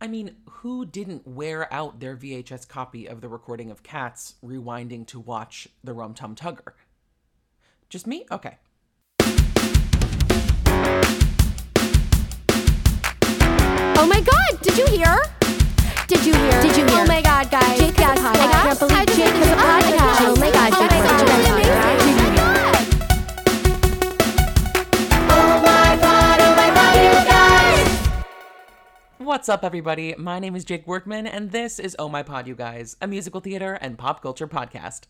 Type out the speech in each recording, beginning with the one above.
I mean, who didn't wear out their VHS copy of the recording of Cats rewinding to watch the Rum Tum Tugger? Just me? Okay. Oh my god, did you hear? Did you hear? Did you hear? Oh my god, guys. Jake has a podcast. I can't believe Jake has a podcast. Oh my god, Jake has a podcast. Oh What's up, everybody? My name is Jake Workman, and this is Oh My Pod, you guys, a musical theater and pop culture podcast.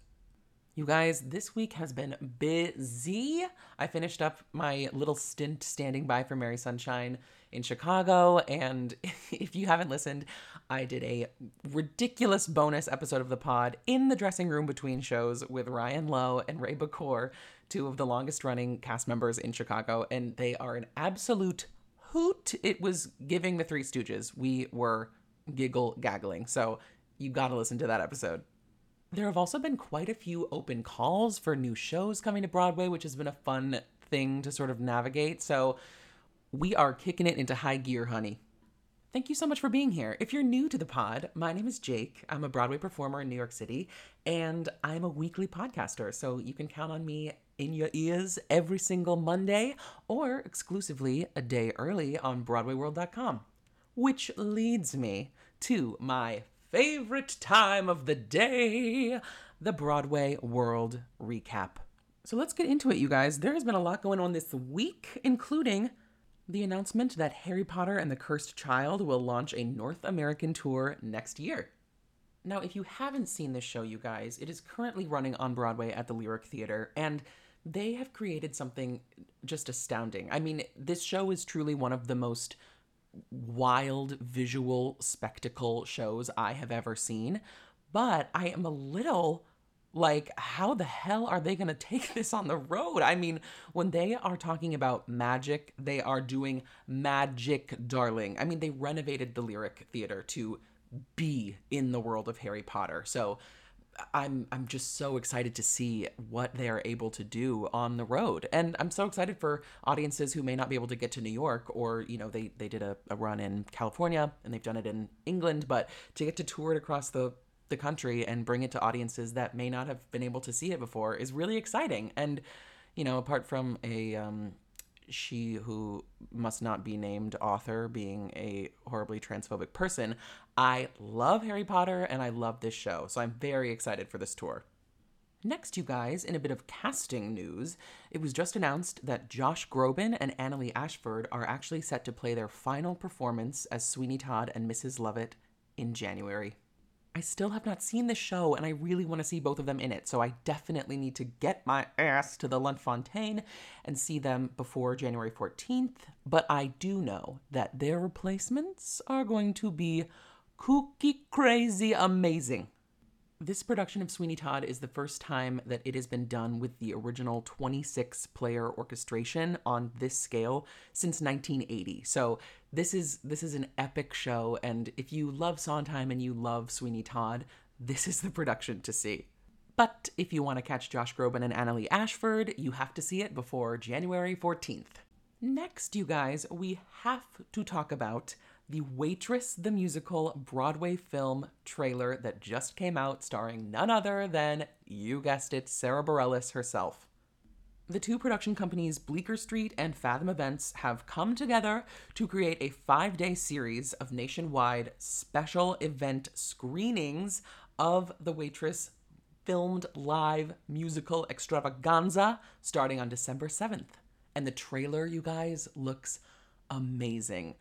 You guys, this week has been busy. I finished up my little stint standing by for Mary Sunshine in Chicago, and if you haven't listened, I did a ridiculous bonus episode of the pod in the dressing room between shows with Ryan Lowe and Ray Bacour, two of the longest running cast members in Chicago, and they are an absolute hoot. It was giving the Three Stooges. We were giggle gaggling. So you got to listen to that episode. There have also been quite a few open calls for new shows coming to Broadway, which has been a fun thing to sort of navigate. So we are kicking it into high gear, honey. Thank you so much for being here. If you're new to the pod, my name is Jake. I'm a Broadway performer in New York City, and I'm a weekly podcaster. So you can count on me in your ears every single Monday or exclusively a day early on BroadwayWorld.com. Which leads me to my favorite time of the day the Broadway World Recap. So let's get into it, you guys. There has been a lot going on this week, including the announcement that Harry Potter and the Cursed Child will launch a North American tour next year. Now, if you haven't seen this show, you guys, it is currently running on Broadway at the Lyric Theater, and they have created something just astounding. I mean, this show is truly one of the most wild visual spectacle shows I have ever seen, but I am a little like how the hell are they going to take this on the road? I mean when they are talking about magic they are doing magic darling. I mean they renovated the lyric theater to be in the world of harry potter. So i'm i'm just so excited to see what they are able to do on the road and i'm so excited for audiences who may not be able to get to new york or you know they they did a, a run in california and they've done it in england but to get to tour it across the the country and bring it to audiences that may not have been able to see it before is really exciting. And, you know, apart from a um, she who must not be named author being a horribly transphobic person, I love Harry Potter and I love this show. So I'm very excited for this tour. Next, you guys, in a bit of casting news, it was just announced that Josh Groban and Annaleigh Ashford are actually set to play their final performance as Sweeney Todd and Mrs. Lovett in January. I still have not seen the show and I really want to see both of them in it. So I definitely need to get my ass to the Lunt-Fontanne and see them before January 14th. But I do know that their replacements are going to be kooky, crazy, amazing. This production of Sweeney Todd is the first time that it has been done with the original 26 player orchestration on this scale since 1980. So this is this is an epic show and if you love Sondheim and you love Sweeney Todd, this is the production to see. But if you want to catch Josh Groban and Annaleigh Ashford, you have to see it before January 14th. Next, you guys, we have to talk about the Waitress the Musical Broadway film trailer that just came out, starring none other than, you guessed it, Sara Bareilles herself. The two production companies, Bleecker Street and Fathom Events, have come together to create a five day series of nationwide special event screenings of The Waitress filmed live musical extravaganza starting on December 7th. And the trailer, you guys, looks amazing.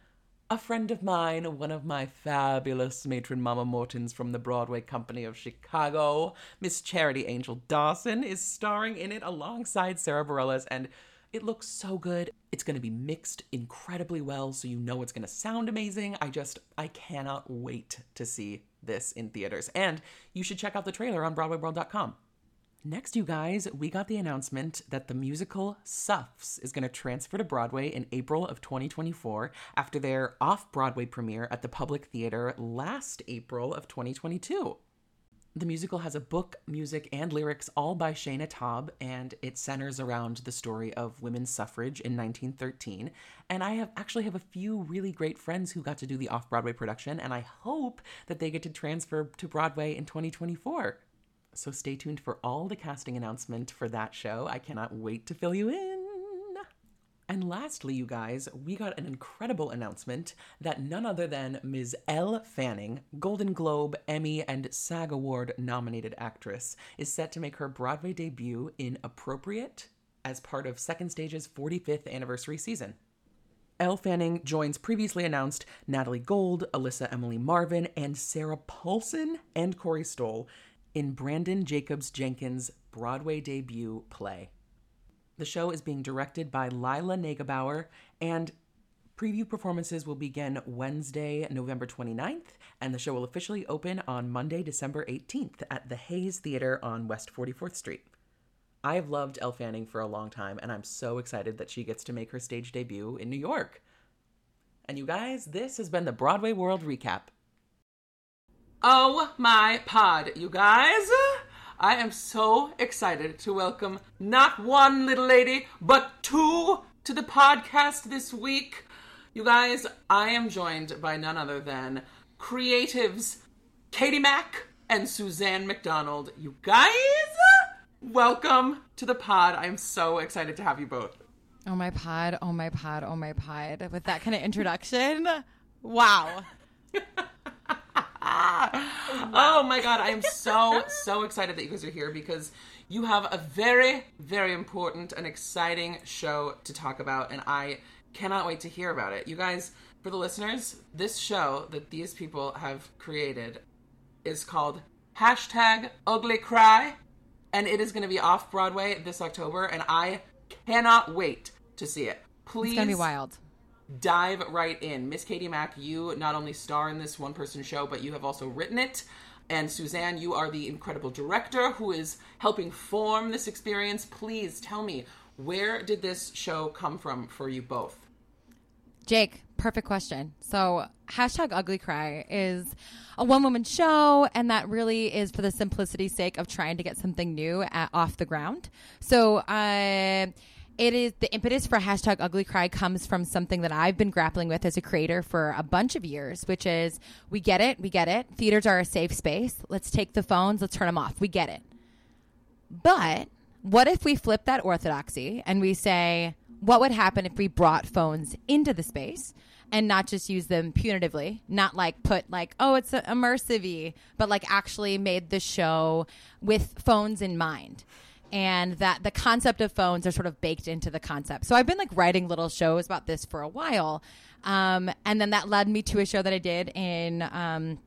A friend of mine, one of my fabulous matron Mama Mortons from the Broadway Company of Chicago, Miss Charity Angel Dawson, is starring in it alongside Sara Bareilles, and it looks so good. It's going to be mixed incredibly well, so you know it's going to sound amazing. I just, I cannot wait to see this in theaters. And you should check out the trailer on BroadwayWorld.com. Next, you guys, we got the announcement that the musical Suffs is going to transfer to Broadway in April of 2024 after their off Broadway premiere at the Public Theater last April of 2022. The musical has a book, music, and lyrics all by Shaina Taub, and it centers around the story of women's suffrage in 1913. And I have actually have a few really great friends who got to do the off-Broadway production, and I hope that they get to transfer to Broadway in 2024. So stay tuned for all the casting announcement for that show. I cannot wait to fill you in. And lastly, you guys, we got an incredible announcement that none other than Ms. Elle Fanning, Golden Globe, Emmy, and SAG Award nominated actress, is set to make her Broadway debut in Appropriate as part of Second Stage's 45th anniversary season. Elle Fanning joins previously announced Natalie Gold, Alyssa Emily Marvin, and Sarah Paulson and Corey Stoll in Branden Jacobs Jenkins' Broadway debut play. The show is being directed by Lila Neugebauer, and preview performances will begin Wednesday, November 29th, and the show will officially open on Monday, December 18th at the Hayes Theater on West 44th Street. I have loved Elle Fanning for a long time, and I'm so excited that she gets to make her stage debut in New York. And you guys, this has been the Broadway World Recap. Oh my pod, you guys! I am so excited to welcome not one little lady, but two to the podcast this week. You guys, I am joined by none other than creatives Katie Mack and Susanne McDonald. You guys, welcome to the pod. I'm so excited to have you both. Oh my pod, oh my pod, oh my pod. With that kind of introduction, wow. oh my god, I am so so excited that you guys are here because you have a very very important and exciting show to talk about and I cannot wait to hear about it. You guys, for the listeners, this show that these people have created is called hashtag ugly cry and it is going to be off Broadway this October and I cannot wait to see it. Please It's gonna be wild. Dive right in. Miss Katie Mack, you not only star in this one person show, but you have also written it. And Susanne, you are the incredible director who is helping form this experience. Please tell me, where did this show come from for you both? Jake, perfect question. So, hashtag ugly cry is a one woman show, and that really is for the simplicity's sake of trying to get something new at, off the ground. So, uh, it is the impetus for hashtag ugly cry comes from something that I've been grappling with as a creator for a bunch of years, which is we get it, we get it. Theaters are a safe space. Let's take the phones, let's turn them off. We get it. But what if we flip that orthodoxy and we say, what would happen if we brought phones into the space and not just use them punitively, not like put like, oh, it's immersive but like actually made the show with phones in mind. And that the concept of phones are sort of baked into the concept. So I've been like writing little shows about this for a while. Um, and then that led me to a show that I did in um,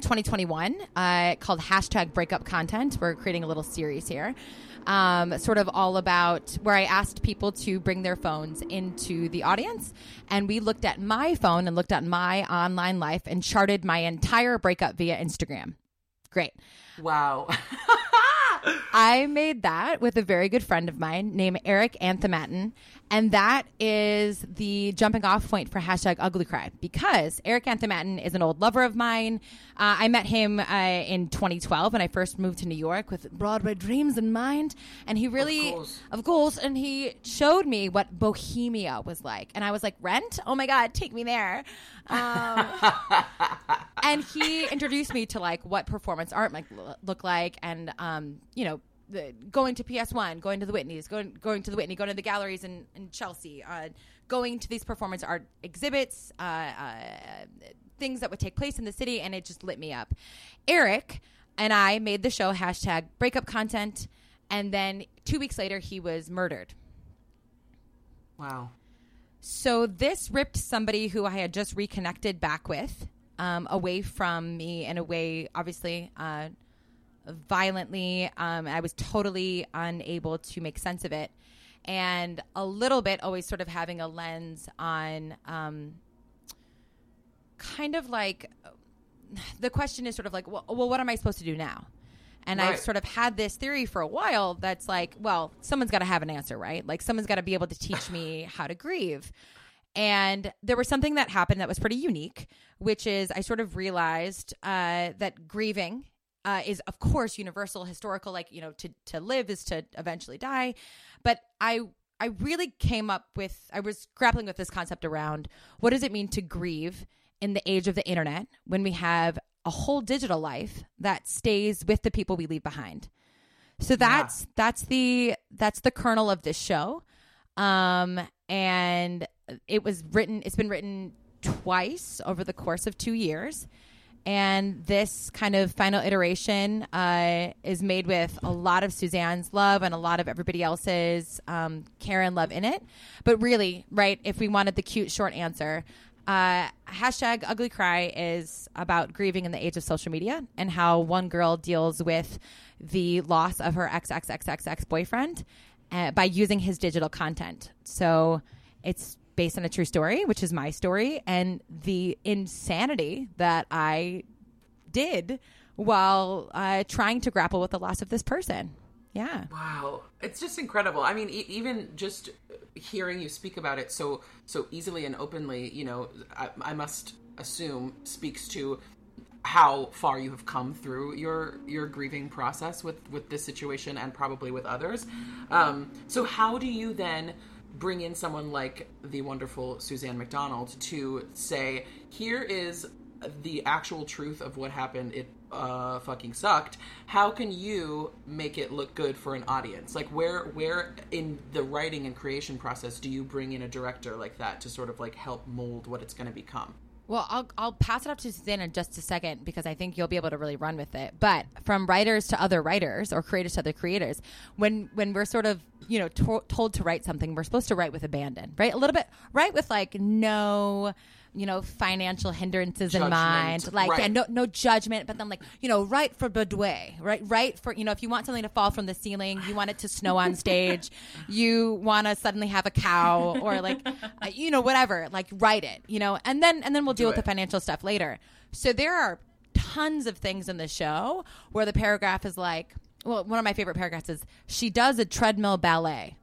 2021 uh, called hashtag breakup content. We're creating a little series here. Um, sort of all about where I asked people to bring their phones into the audience. And we looked at my phone and looked at my online life and charted my entire breakup via Instagram. Great. Wow. I made that with a very good friend of mine named Eric Anthamatten. And that is the jumping off point for hashtag ugly cry because Eric Anthamatten is an old lover of mine. Uh, I met him uh, in 2012 when I first moved to New York with Broadway dreams in mind. And he really, of course, and he showed me what Bohemia was like. And I was like, Rent? Oh my God, take me there. Um, and he introduced me to like what performance art might lo- look like and, um, you know, the, going to PS1, going to the Whitneys, going going to the Whitney, going to the galleries in, in Chelsea, uh, going to these performance art exhibits, uh, uh, things that would take place in the city, and it just lit me up. Eric and I made the show hashtag breakup content, and then two weeks later he was murdered. Wow. So this ripped somebody who I had just reconnected back with um, away from me in a way, obviously, uh, violently. Um, I was totally unable to make sense of it. And a little bit always sort of having a lens on um, kind of like the question is sort of like, well, well what am I supposed to do now? And I've sort of had this theory for a while that's like, well, someone's got to have an answer, right? Like, someone's got to be able to teach me how to grieve. And there was something that happened that was pretty unique, which is I sort of realized uh, that grieving uh, is, of course, universal, historical. Like you know, to to live is to eventually die. But I I really came up with I was grappling with this concept around what does it mean to grieve in the age of the internet when we have a whole digital life that stays with the people we leave behind. So that's that's the that's the kernel of this show. Um and it was written it's been written twice over the course of 2 years. And this kind of final iteration uh, is made with a lot of Susanne's love and a lot of everybody else's um, care and love in it. But really, right, if we wanted the cute short answer, uh, hashtag ugly cry is about grieving in the age of social media and how one girl deals with the loss of her ex ex ex ex ex boyfriend uh, by using his digital content. So it's based on a true story, which is my story, and the insanity that I did while uh, trying to grapple with the loss of this person. Yeah. Wow, it's just incredible. I mean, e- even just hearing you speak about it so so easily and openly, you know, I, I must assume speaks to how far you have come through your your grieving process with with this situation and probably with others. Um, so, how do you then? Bring in someone like the wonderful Susanne McDonald to say, here is the actual truth of what happened. It uh, fucking sucked. How can you make it look good for an audience? Like, where where in the writing and creation process do you bring in a director like that to sort of like help mold what it's going to become? Well, I'll, I'll pass it up to Susanne in just a second because I think you'll be able to really run with it. But from writers to other writers or creators to other creators, when when we're sort of you know to- told to write something, we're supposed to write with abandon, right? A little bit, write with like no, you know, financial hindrances in mind, like right. yeah, no no judgment, but then like you know, write for boudoir, right? Write for you know, if you want something to fall from the ceiling, you want it to snow on stage, you want to suddenly have a cow or like uh, you know whatever, like write it, you know, and then and then we'll deal with it. the financial stuff later. So there are tons of things in the show where the paragraph is like, well, one of my favorite paragraphs is she does a treadmill ballet.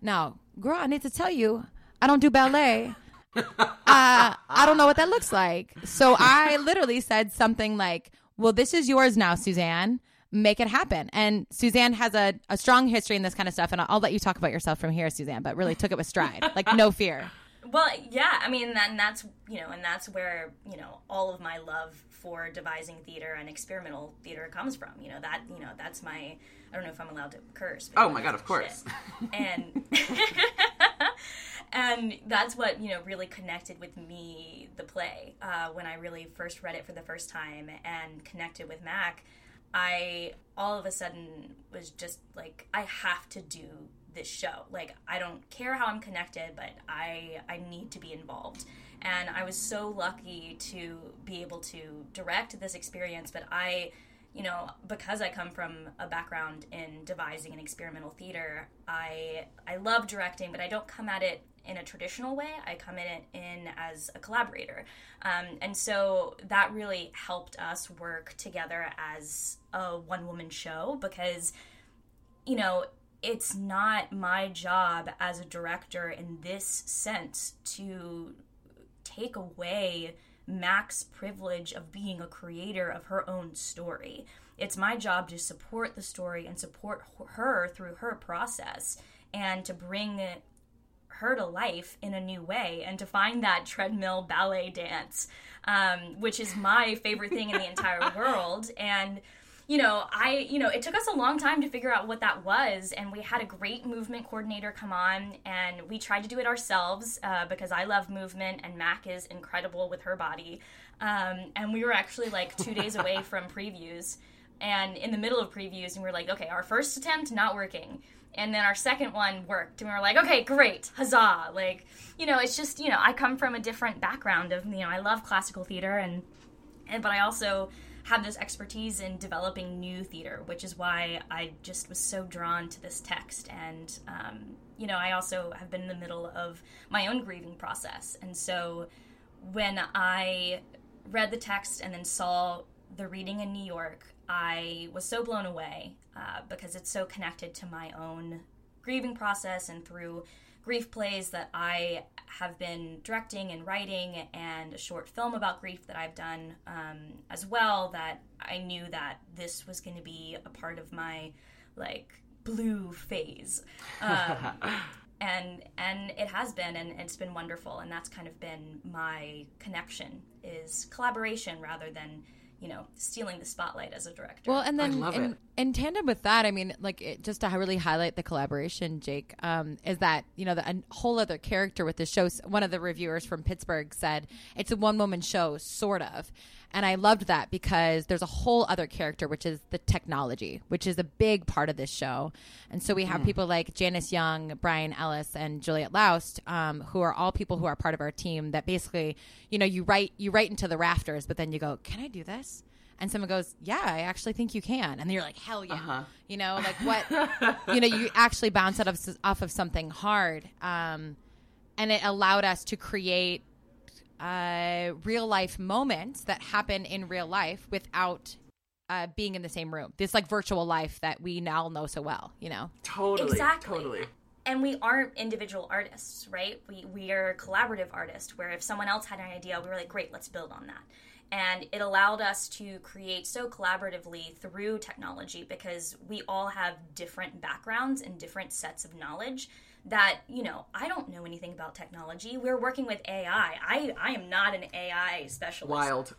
Now, girl, I need to tell you, I don't do ballet. uh, I don't know what that looks like. So I literally said something like, well, this is yours now, Susanne. Make it happen. And Susanne has a, a strong history in this kind of stuff. And I'll, I'll let you talk about yourself from here, Susanne, but really took it with stride. Like, no fear. Well, yeah, I mean, and that's you know, and that's where you know all of my love for devising theater and experimental theater comes from. You know that you know that's my. I don't know if I'm allowed to curse. Oh my God, of course. and and that's what you know really connected with me the play uh, when I really first read it for the first time and connected with Mack. I all of a sudden was just like I have to do this show. Like I don't care how I'm connected, but I I need to be involved. And I was so lucky to be able to direct this experience, but I you know, because I come from a background in devising and experimental theater, I I love directing, but I don't come at it in a traditional way. I come it in as a collaborator, um, and so that really helped us work together as a one woman show because you know, it's not my job as a director in this sense to take away Mack's privilege of being a creator of her own story. It's my job to support the story and support her through her process and to bring her to life in a new way and to find that treadmill ballet dance, um, which is my favorite thing in the entire world. And you know, I, you know, it took us a long time to figure out what that was, and we had a great movement coordinator come on, and we tried to do it ourselves uh, because I love movement, and Mack is incredible with her body, um, and we were actually like two days away from previews, and in the middle of previews, and we are like, okay, our first attempt not working. And then our second one worked, and we were like, okay, great, huzzah! Like, you know, it's just, you know, I come from a different background of, you know, I love classical theater, and, and but I also have this expertise in developing new theater, which is why I just was so drawn to this text. And, um, you know, I also have been in the middle of my own grieving process. And so when I read the text and then saw the reading in New York, I was so blown away uh, because it's so connected to my own grieving process and through grief plays that I have been directing and writing, and a short film about grief that I've done um, as well. That I knew that this was going to be a part of my like blue phase. Um, and and it has been and it's been wonderful and that's kind of been my connection is collaboration rather than you know, stealing the spotlight as a director. Well, and then in, in, tandem with that, I mean, like it, just to really highlight the collaboration, Jake, um, is that you know the a whole other character with the show. One of the reviewers from Pittsburgh said it's a one woman show, sort of, and I loved that because there's a whole other character, which is the technology, which is a big part of this show. And so we have mm. people like Janice Young, Brian Ellis, and Juliet Laust, um, who are all people who are part of our team. That basically, you know, you write you write into the rafters, but then you go, "Can I do this?" and someone goes, "Yeah, I actually think you can," and you're like, "Hell yeah!" Uh-huh. You know, like what? you know, you actually bounce it off, off of something hard, um, and it allowed us to create uh, real life moments that happen in real life without uh, being in the same room. This like virtual life that we now know so well. You know, totally, exactly. totally and we aren't individual artists, right? We we are collaborative artists. Where if someone else had an idea, we were like, great, let's build on that and it allowed us to create so collaboratively through technology because we all have different backgrounds and different sets of knowledge that you know i don't know anything about technology. We're working with ai i. I am not an ai specialist. Wild.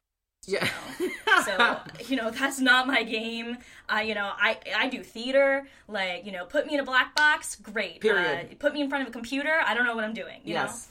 Yeah. so you know that's not my game. Uh, you know i i do theater. Like you know put me in a black box great. Period. Uh, put me in front of a computer i don't know what i'm doing yes.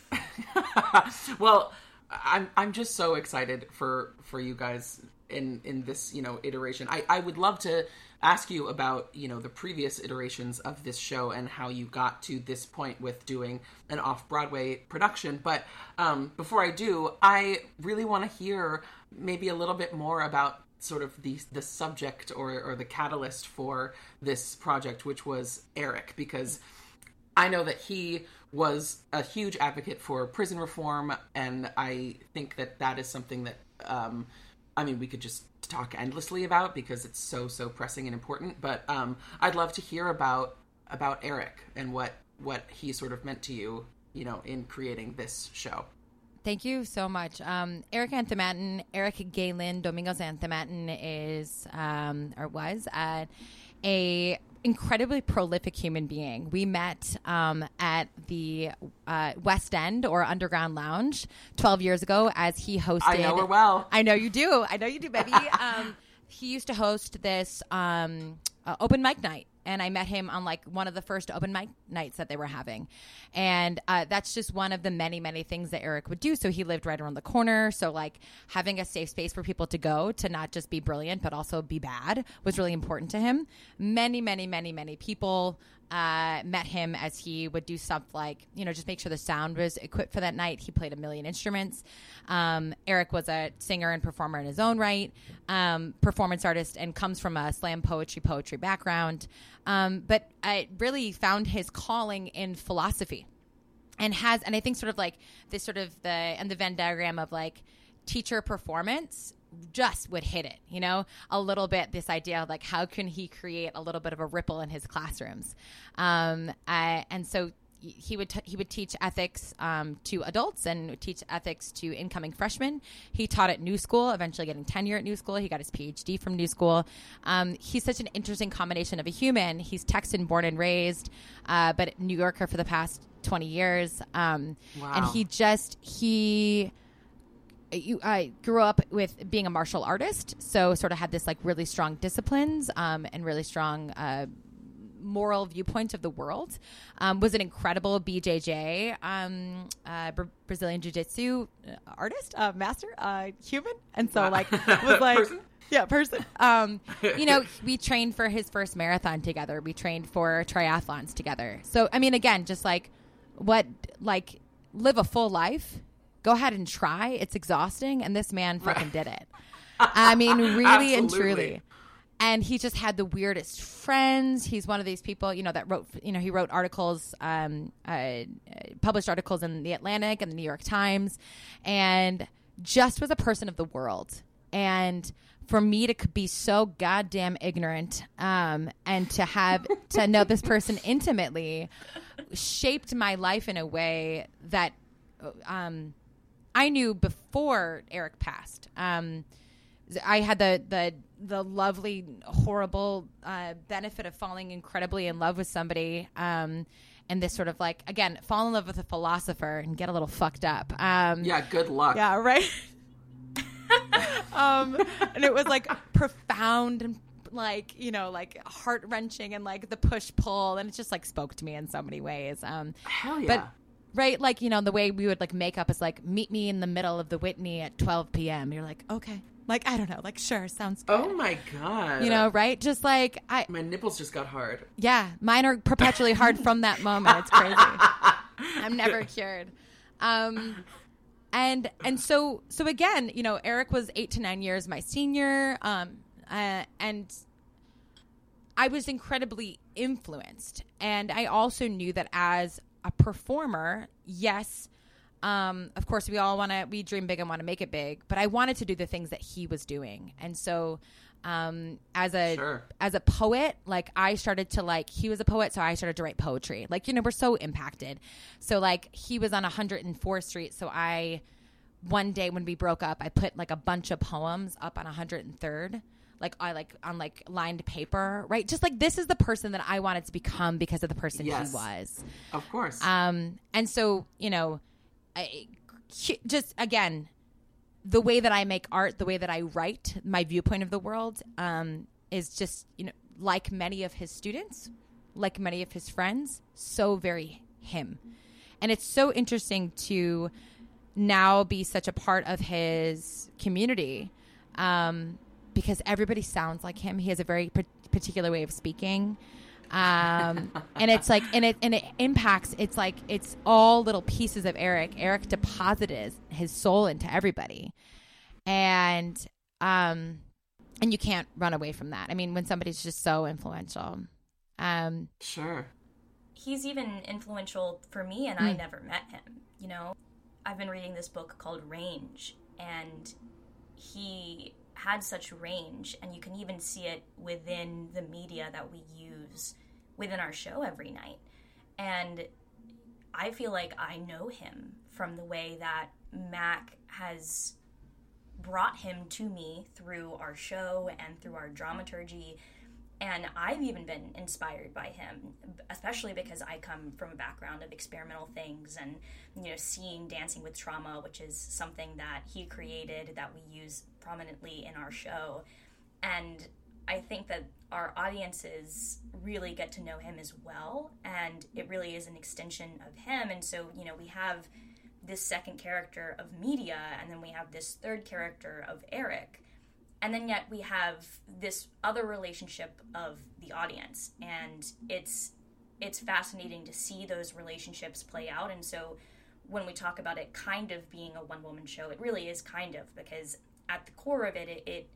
well I'm I'm just so excited for for you guys in in this you know iteration. I I would love to ask you about you know the previous iterations of this show and how you got to this point with doing an off Broadway production. But um, before I do, I really want to hear maybe a little bit more about sort of the the subject or or the catalyst for this project, which was Eric, because I know that he was a huge advocate for prison reform, and I think that that is something that, um, I mean, we could just talk endlessly about because it's so so pressing and important. But um, I'd love to hear about about Eric and what what he sort of meant to you, you know, in creating this show. Thank you so much. Um, Eric Anthamatten, Eric Galen Domingos Anthamatten is um, or was uh, a incredibly prolific human being. We met um, at the uh, West End or Underground Lounge 12 years ago as he hosted. I know her well. I know you do. I know you do, baby. um, he used to host this um, uh, open mic night and I met him on like one of the first open mic nights that they were having, and uh, that's just one of the many many things that Eric would do. So he lived right around the corner, so like having a safe space for people to go to not just be brilliant but also be bad was really important to him. Many many many many people uh, met him as he would do stuff like, you know, just make sure the sound was equipped for that night. He played a million instruments. Um, Eric was a singer and performer in his own right, um, performance artist, and comes from a slam poetry, poetry background. Um, but I really found his calling in philosophy and has, and I think sort of like this sort of the, and the Venn diagram of like teacher performance just would hit it, you know, a little bit. This idea of like how can he create a little bit of a ripple in his classrooms, um, I, and so he would t- he would teach ethics um, to adults and teach ethics to incoming freshmen. He taught at New School, eventually getting tenure at New School. He got his PhD from New School. Um, he's such an interesting combination of a human. He's Texan born and raised, uh, but New Yorker for the past twenty years. Um, Wow. And he just he you, I grew up with being a martial artist, so sort of had this like really strong disciplines um, and really strong uh, moral viewpoint of the world. Um, was an incredible BJJ, um, uh, Bra- Brazilian Jiu Jitsu artist, uh, master, uh, human, and so like was like. Person? Yeah, person. Um, you know, we trained for his first marathon together. We trained for triathlons together. So, I mean, again, just like what, like, live a full life. Go ahead and try. It's exhausting, and this man fucking did it. I mean, really and truly. And he just had the weirdest friends. He's one of these people, you know, that wrote, you know, he wrote articles, um, uh, published articles in the Atlantic and the New York Times, and just was a person of the world. And for me to be so goddamn ignorant, um, and to have to know this person intimately, shaped my life in a way that, um, I knew before Eric passed. Um, I had the the the lovely, horrible uh, benefit of falling incredibly in love with somebody, um, and this sort of like again fall in love with a philosopher and get a little fucked up. Um, Yeah, good luck. yeah, right. um, and it was like profound and like you know like heart wrenching and like the push pull, and it just like spoke to me in so many ways. Um, Hell yeah. but right, like you know the way we would like make up is like meet me in the middle of the Whitney at 12 p.m. You're like okay, like I don't know, like sure, sounds good. oh my god. You know, right? Just like I, my nipples just got hard. yeah, mine are perpetually hard from that moment. It's crazy. I'm never cured. Um, and and so so again, you know, Eric was eight to nine years my senior, um, uh, and I was incredibly influenced, and I also knew that as a performer, yes. Um, of course, we all want to, we dream big and want to make it big, but I wanted to do the things that he was doing. And so, um, as a, Sure. as a poet, like I started to like, he was a poet. So I started to write poetry. Like, you know, we're so impacted. So like he was on 104th street. So I, one day when we broke up, I put like a bunch of poems up on 103rd. Like I like on like lined paper, right? Just like this is the person that I wanted to become because of the person Yes. he was. Of course. Um, and so, you know, I, just again, the way that I make art, the way that I write, my viewpoint of the world um, is just, you know, like many of his students, like many of his friends, so very him. And it's so interesting to now be such a part of his community um, because everybody sounds like him. He has a very par- particular way of speaking. Um, and it's like, and it, and it impacts, it's like, it's all little pieces of Eric. Eric deposited his soul into everybody. And, um, and you can't run away from that. I mean, when somebody's just so influential. Um, sure. he's even influential for me and Hmm. I never met him, you know. I've been reading this book called Range and he had such range and you can even see it within the media that we use within our show every night. And I feel like I know him from the way that Mack has brought him to me through our show and through our dramaturgy. And I've even been inspired by him, especially because I come from a background of experimental things and, you know, seeing Dancing with Trauma, which is something that he created that we use prominently in our show. And I think that our audiences really get to know him as well. And it really is an extension of him. And so, you know, we have this second character of media, and then we have this third character of Eric. And then yet we have this other relationship of the audience. And it's it's fascinating to see those relationships play out. And so when we talk about it kind of being a one woman show, it really is kind of because at the core of it, it, it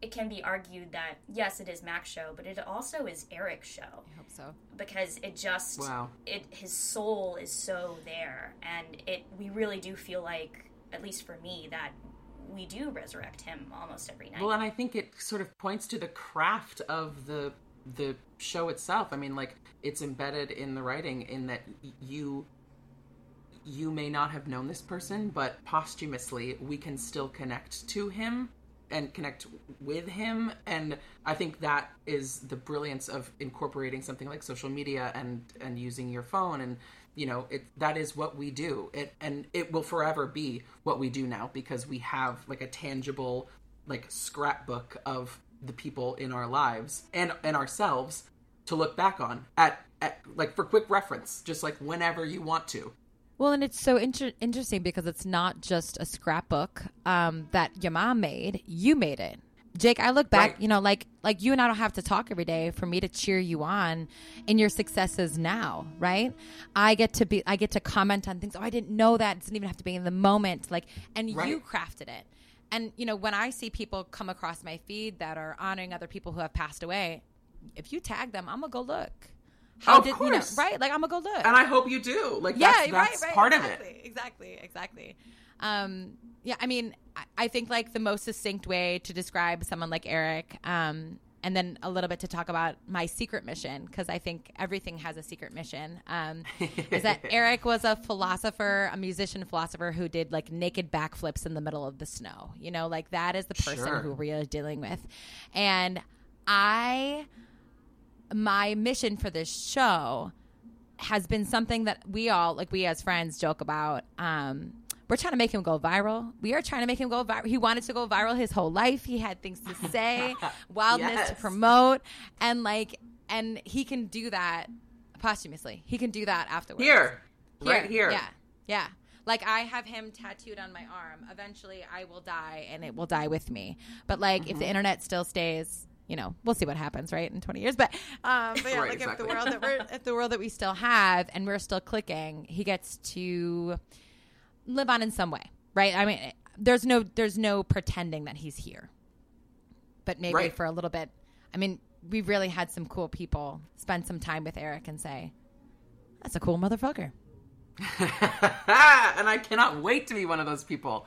it can be argued that yes, it is Mack's show, but it also is Eric's show I hope so. because it just Wow. it his soul is so there and it we really do feel like at least for me that we do resurrect him almost every night. Well, and I think it sort of points to the craft of the the show itself. I mean, like it's embedded in the writing in that you you may not have known this person, but posthumously we can still connect to him and connect with him. And I think that is the brilliance of incorporating something like social media and and using your phone. And you know it that is what we do. It and it will forever be what we do now because we have like a tangible like scrapbook of the people in our lives and and ourselves to look back on at, at like for quick reference just like whenever you want to Well, and it's so inter- interesting because it's not just a scrapbook um, that your mom made; you made it. Jake, I look back, Right. you know, like like you and I don't have to talk every day for me to cheer you on in your successes now, right? I get to be, I get to comment on things. Oh, I didn't know that. It doesn't even have to be in the moment, like, and you crafted it. And you know, when I see people come across my feed that are honoring other people who have passed away, if you tag them, I'm gonna go look. Oh, of you know, course. right? Like I'm gonna go look and I hope you do like yeah, that's, right, right, part exactly, of it Exactly, exactly. Um, yeah, I mean, I, I think like the most succinct way to describe someone like Eric, um, and then a little bit to talk about my secret mission because I think everything has a secret mission. Um, is that Eric was a philosopher, a musician philosopher who did like naked backflips in the middle of the snow. You know, like that is the person Sure. who we're dealing with, and I my mission for this show has been something that we all like we as friends joke about um we're trying to make him go viral. We are trying to make him go viral. He wanted to go viral his whole life. He had things to say, wildness to promote, and like, and he can do that posthumously. He can do that afterwards. here right here Yeah, yeah. Like I have him tattooed on my arm. Eventually, I will die, and it will die with me. But like, if the internet still stays, you know, we'll see what happens, right, in twenty years. But, um, but yeah, Right, like if the world that we're if the world that we still have, and we're still clicking, he gets to live on in some way, right? I mean, there's no there's no pretending that he's here, but maybe Right. for a little bit. I mean, we've really had some cool people spend some time with Eric and say, "That's a cool motherfucker." and I cannot wait to be one of those people.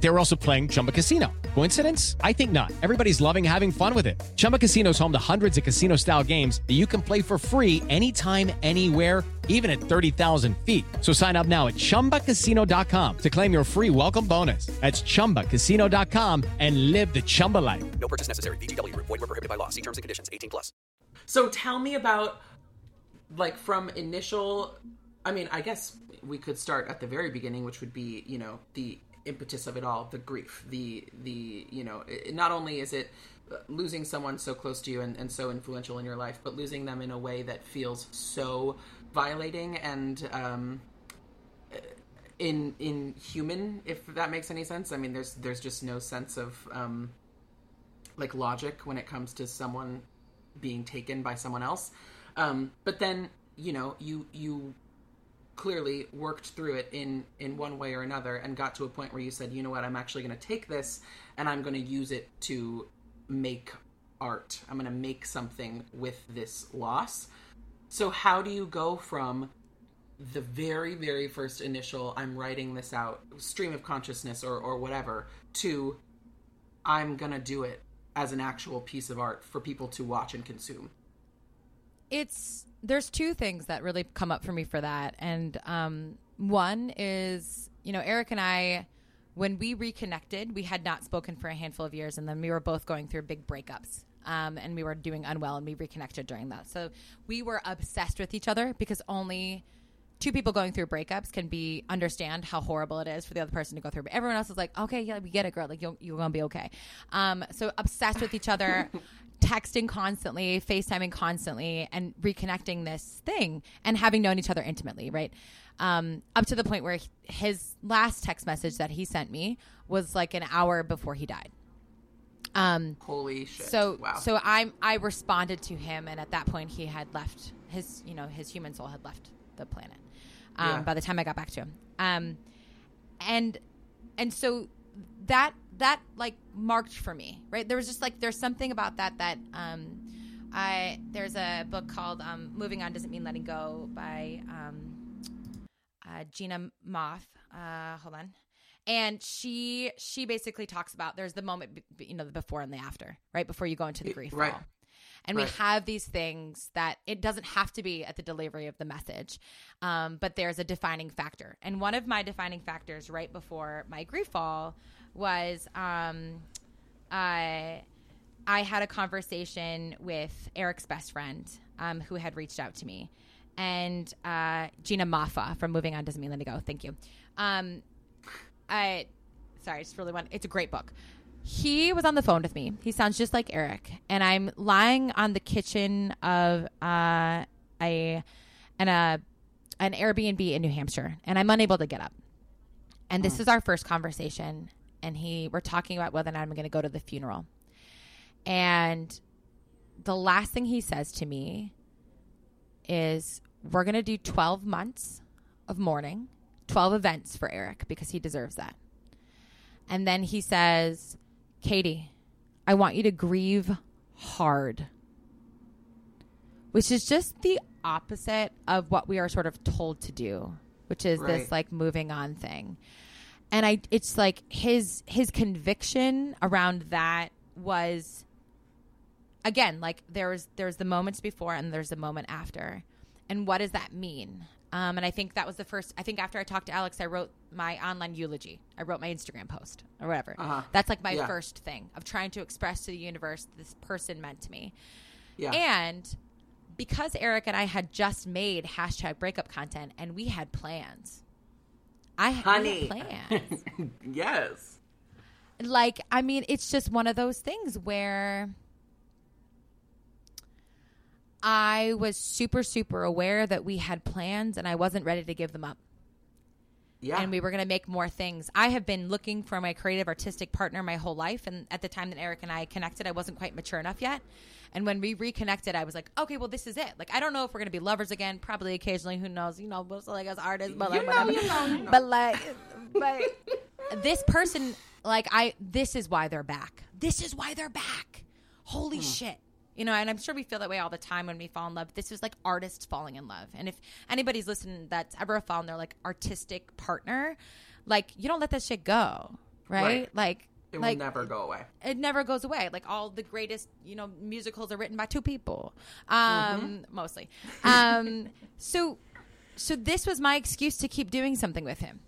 They were also playing Chumba Casino. Coincidence? I think not. Everybody's loving having fun with it. Chumba Casino is home to hundreds of casino-style games that you can play for free anytime, anywhere, even at 30,000 feet. So sign up now at ChumbaCasino.com to claim your free welcome bonus. That's ChumbaCasino.com and live the Chumba life. No purchase necessary. VGW Group. Void where prohibited by law. See terms and conditions. 18 plus. So tell me about like from initial I mean, I guess we could start at the very beginning, which would be, you know, the impetus of it all, the grief, the the, you know, it, not only is it uh, losing someone so close to you and, and so influential in your life, but losing them in a way that feels so violating and um in in human if that makes any sense. I mean there's there's just no sense of um like logic when it comes to someone being taken by someone else. Um but then you know you you clearly worked through it in in one way or another and got to a point where you said you know what? I'm actually going to take this and i'm going to use it to make art. I'm going to make something with this loss. So how do you go from the very very first initial i'm writing this out stream of consciousness or or whatever to i'm going to do it as an actual piece of art for people to watch and consume it's there's two things that really come up for me for that. And um, one is you know eric and i when we reconnected we had not spoken for a handful of years and then we were both going through big breakups um, and we were doing unwell and we reconnected during that. So we were obsessed with each other because only two people going through breakups can be understand how horrible it is for the other person to go through. But everyone else is like okay yeah we get it girl. Like you're, you're gonna be okay. Um, so obsessed with each other texting constantly, FaceTiming constantly, and reconnecting this thing and having known each other intimately, right? Um, up to the point where his last text message that he sent me was like an hour before he died. Um, Holy shit! So, wow. so I I responded to him, and at that point, he had left his you know his human soul had left the planet. Um, Yeah. By the time I got back to him, um, and and so that that like marked for me, right? There was just like there's something about that that um, I there's a book called um, "Moving On Doesn't Mean Letting Go" by um, uh, Gina Moffa. Uh, hold on. And she she basically talks about there's the moment you know the before and the after right before you go into the grief right. wall. And Right. we have these things that it doesn't have to be at the delivery of the message, um, but there's a defining factor. And one of my defining factors right before my grief fall was um, I I had a conversation with Eric's best friend um, who had reached out to me, and uh, Gina Moffa from Moving On Doesn't Mean Letting Go. Thank you. Um, I sorry, I just really want. It's a great book. He was on the phone with me. He sounds just like Eric, and I'm lying on the kitchen of uh, a an uh, an Airbnb in New Hampshire, and I'm unable to get up. And this is our first conversation, and he we're talking about whether or not I'm going to go to the funeral. And the last thing he says to me is, "We're going to do 12 months of mourning, 12 events for Eric because he deserves that." And then he says, Katie, I want you to grieve hard, which is just the opposite of what we are sort of told to do, which is Right. this like moving on thing. And I, it's like his his conviction around that was, again, like there's there's the moments before and there's the moment after, and what does that mean? Um, and I think that was the first. I think after I talked to Alex, I wrote my online eulogy. I wrote my Instagram post or whatever. Uh-huh. That's like my Yeah. first thing of trying to express to the universe this person meant to me. Yeah. And because Eric and I had just made hashtag breakup content and we had plans, I had, Honey. plans. yes. like, I mean, it's just one of those things where I was super, super aware that we had plans and I wasn't ready to give them up. Yeah. And we were going to make more things. I have been looking for my creative artistic partner my whole life. And at the time that Eric and I connected, I wasn't quite mature enough yet. And when we reconnected, I was like, okay, well, this is it. Like, I don't know if we're going to be lovers again. Probably occasionally. Who knows? You know, we're still like as artists, but like, You know, you know, you know. But like, but this person, like, I, this is why they're back. This is why they're back. Holy hmm. shit. You know, and I'm sure we feel that way all the time when we fall in love. This is like artists falling in love. And if anybody's listening that's ever found their like artistic partner, like you don't let that shit go, right? Right. Like, It like will never go away. it never goes away. Like all the greatest, you know, musicals are written by two people, um, mostly. Um, so, so this was my excuse to keep doing something with him,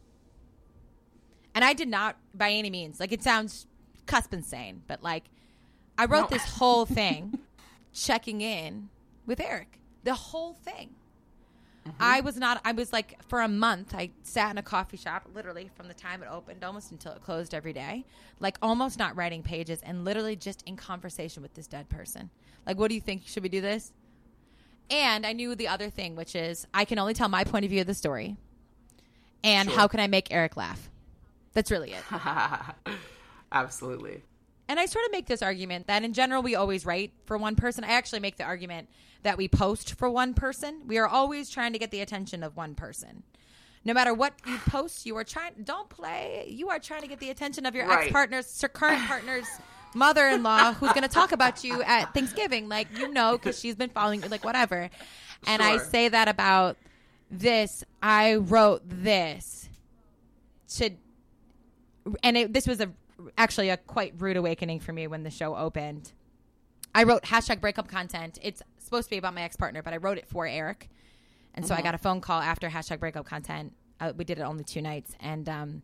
and I did not, by any means, like it sounds cusp insane, but like I wrote No. this whole thing, checking in with Eric, the whole thing. Mm-hmm. I was not. I was like for a month. I sat in a coffee shop, literally from the time it opened almost until it closed every day, like almost not writing pages, and literally just in conversation with this dead person. Like, what do you think? Should we do this? And I knew the other thing, which is I can only tell my point of view of the story, and Sure. how can I make Eric laugh? That's really it. Absolutely. And I sort of make this argument that in general we always write for one person. I actually make the argument that we post for one person. We are always trying to get the attention of one person. No matter what you post, you are trying don't play. You are trying to get the attention of your Right. ex-partner's current partner's mother-in-law who's going to talk about you at Thanksgiving like you know cuz she's been following you like whatever. And I say that about this. I wrote this to and it, this was a actually a quite rude awakening for me when the show opened. I wrote hashtag breakup content. It's supposed to be about my ex partner, but I wrote it for Eric, and so I Mhm. got a phone call after hashtag breakup content. Uh, we did it only two nights, and um,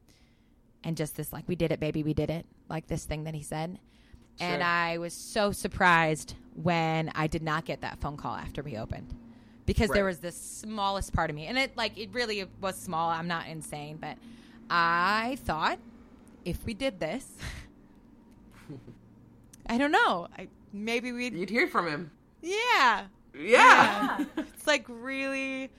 and just this like we did it, baby, we did it, like this thing that he said, and I was so surprised when I did not get that phone call after we opened. Because there was the smallest part of me, and it like it really was small. I'm not insane, but I thought if we did this, I don't know. I maybe we'd You'd hear from him. yeah. Yeah. it's like really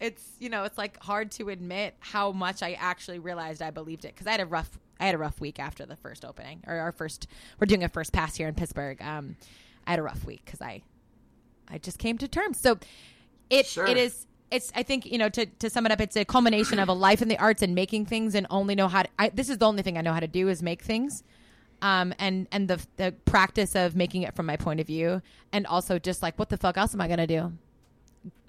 it's you know it's like hard to admit how much i actually realized i believed it because i had a rough i had a rough week after the first opening or our first we're doing a first pass here in pittsburgh um i had a rough week because i i just came to terms so it Sure. it is it's i think you know to, to sum it up it's a culmination of a life in the arts and making things and only know how to I, this is the only thing i know how to do is make things um, and and the the practice of making it from my point of view, and also just like what the fuck else am I gonna do?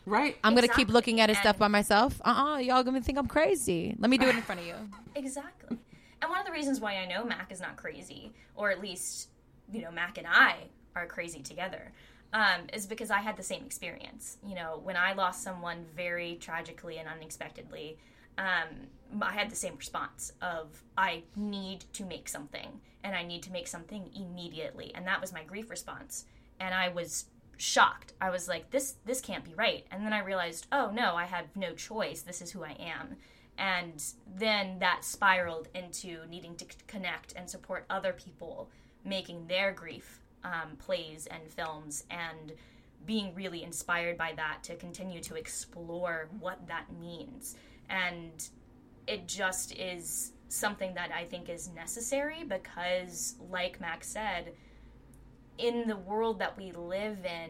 Right. I'm gonna keep looking at his stuff by myself. Uh uh y'all gonna think I'm crazy. Let me do it in front of you. Exactly. And one of the reasons why I know Mack is not crazy, or at least, you know, Mack and I are crazy together, um, is because I had the same experience. You know, when I lost someone very tragically and unexpectedly, um, I had the same response of I need to make something, and I need to make something immediately, and that was my grief response. And I was shocked. I was like, this this can't be right. And then I realized, oh no, I have no choice. This is who I am. And then that spiraled into needing to c- connect and support other people making their grief um, plays and films and being really inspired by that to continue to explore what that means. And it just is something that I think is necessary because, like Max said, in the world that we live in,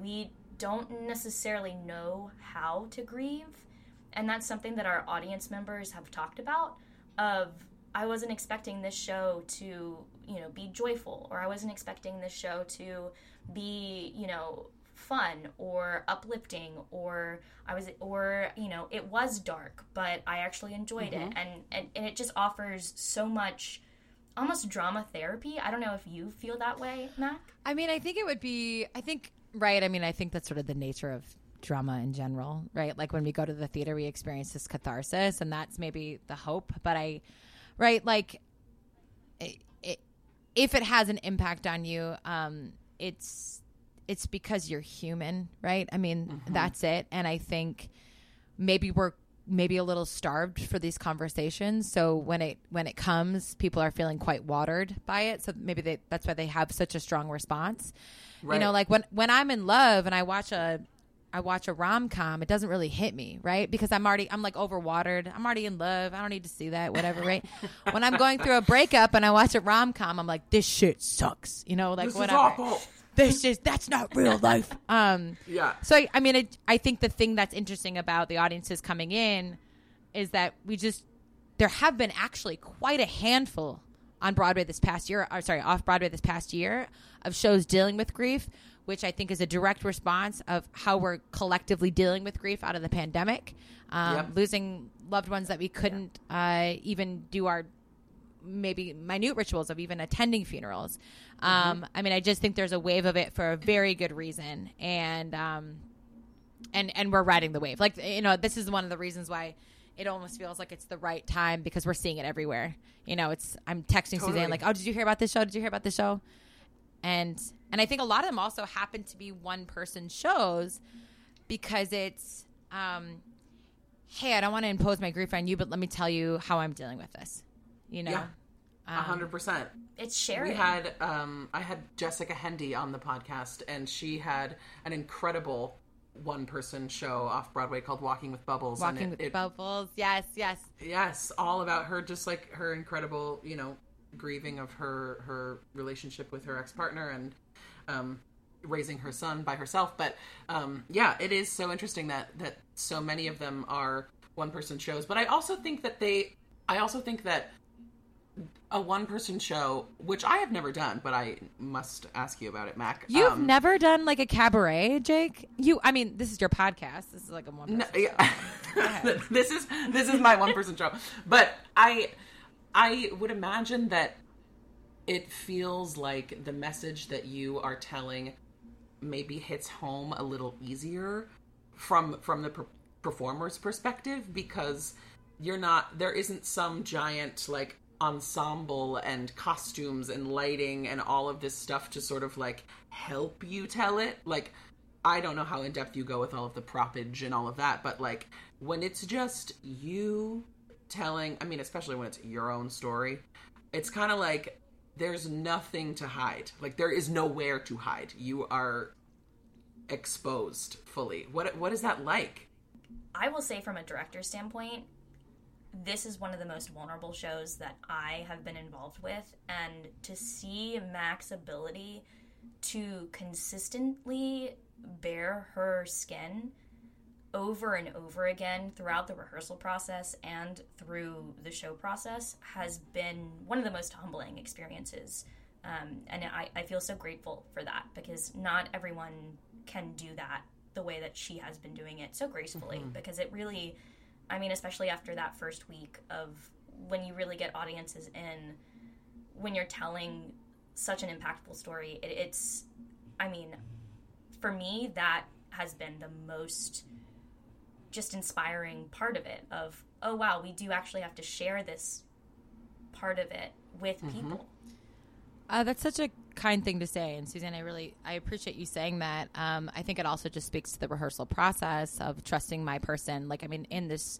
we don't necessarily know how to grieve. And that's something that our audience members have talked about of I wasn't expecting this show to, you know, be joyful or I wasn't expecting this show to be, you know, fun or uplifting or I was or, you know, it was dark, but I actually enjoyed it. Mhm. And, and and it just offers so much almost drama therapy. I don't know if you feel that way, Mack. I mean, I think it would be. I think right. I mean, I think that's sort of the nature of drama in general, right? Like when we go to the theater, we experience this catharsis, and that's maybe the hope. But I, right, like, it, it, if it has an impact on you, um, it's it's because you're human, right? I mean, that's it. And I think maybe we're maybe a little starved for these conversations. So when it when it comes people are feeling quite watered by it. So maybe they, that's why they have such a strong response. You know like when when i'm in love and i watch a i watch a rom-com it doesn't really hit me right? Because i'm already i'm like overwatered. I'm already in love. I don't need to see that whatever right? When i'm going through a breakup and i watch a rom-com i'm like this shit sucks you know like This is whatever awful. this is that's not real life. Um Yeah. so I, I mean, it, I think the thing that's interesting about the audiences coming in is that we just there have been actually quite a handful on Broadway this past year, or sorry, off Broadway this past year of shows dealing with grief, which I think is a direct response of how we're collectively dealing with grief out of the pandemic, um, Yep. losing loved ones that we couldn't uh, even do our maybe minute rituals of even attending funerals. Um, I mean, I just think there's a wave of it for a very good reason, and um, and and we're riding the wave. Like you know, this is one of the reasons why it almost feels like it's the right time because we're seeing it everywhere. You know, it's I'm texting Totally. Susanne like, "Oh, did you hear about this show? Did you hear about this show?" And and I think a lot of them also happen to be one person shows because it's um, hey, I don't want to impose my grief on you, but let me tell you how I'm dealing with this. You know, Yeah. A Um, hundred percent. It's sharing. We had um I had Jessica Hendy on the podcast and she had an incredible one person show off Broadway called Walking with Bubbles. and Walking it- with it- bubbles. Yes, yes. Yes, all about her just like her incredible, you know, grieving of her her relationship with her ex-partner and um raising her son by herself, but um yeah, it is so interesting that that so many of them are one person shows, but I also think that they I also think that a one person show, which I have never done, but I must ask you about it, Mack. You've Um, never done like a cabaret, Jake? You, I mean, this is your podcast. This is like a one. No, yeah. this is this is my one person show. But I I would imagine that it feels like the message that you are telling maybe hits home a little easier from from the per- performer's perspective because you're not there isn't some giant like ensemble and costumes and lighting and all of this stuff to sort of like help you tell it. Like I don't know how in depth you go with all of the propage and all of that, but like when it's just you telling, I mean, especially when it's your own story, it's kind of like there's nothing to hide. Like there is nowhere to hide. You are exposed fully. What what is that like? I will say from a director's standpoint, this is one of the most vulnerable shows that I have been involved with and to see Mack's ability to consistently bare her skin over and over again throughout the rehearsal process and through the show process has been one of the most humbling experiences. Um, and I, I feel so grateful for that because not everyone can do that the way that she has been doing it so gracefully Mm-hmm. because it really, I mean, especially after that first week of when you really get audiences in, when you're telling such an impactful story, it, it's, I mean, for me, that has been the most just inspiring part of it of oh wow we do actually have to share this part of it with people Uh, that's such a kind thing to say, and Susanne, I really I appreciate you saying that. Um, I think it also just speaks to the rehearsal process of trusting my person. Like, I mean, in this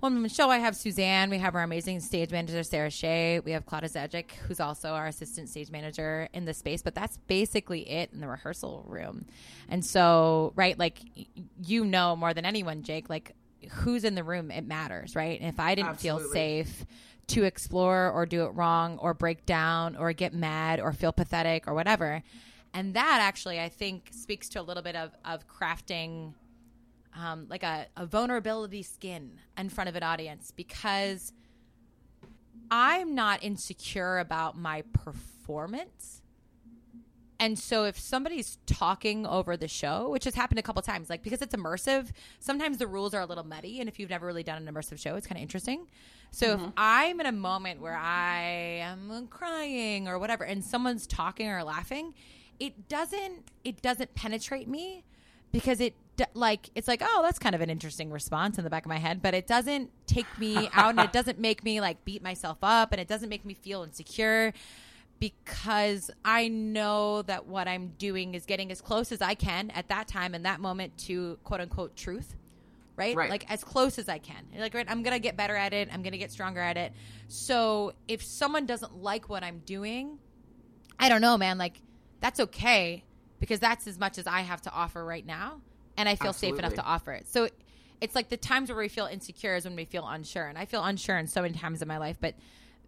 one woman show, I have Susanne. We have our amazing stage manager Sarah Shea. We have Claudia Zajic, who's also our assistant stage manager in the space. But that's basically it in the rehearsal room. And so, right, like you know more than anyone, Jake. Like, who's in the room? It matters, right? And if I didn't feel safe to explore or do it wrong or break down or get mad or feel pathetic or whatever. And that actually, I think, speaks to a little bit of, of crafting um, like a, a vulnerability skin in front of an audience because I'm not insecure about my performance. And so if somebody's talking over the show, which has happened a couple times, like because it's immersive, sometimes the rules are a little muddy. And if you've never really done an immersive show, it's kind of interesting. So if I'm in a moment where I am crying or whatever, and someone's talking or laughing, it doesn't it doesn't penetrate me because it like it's like oh that's kind of an interesting response in the back of my head but it doesn't take me out and it doesn't make me like beat myself up and it doesn't make me feel insecure because I know that what I'm doing is getting as close as I can at that time in that moment to quote unquote truth. Right? Right. Like as close as I can. Like right, I'm gonna get better at it. I'm gonna get stronger at it. So if someone doesn't like what I'm doing, I don't know, man. Like that's okay because that's as much as I have to offer right now, and I feel safe enough to offer it. So it's like the times where we feel insecure is when we feel unsure, and I feel unsure in so many times in my life, but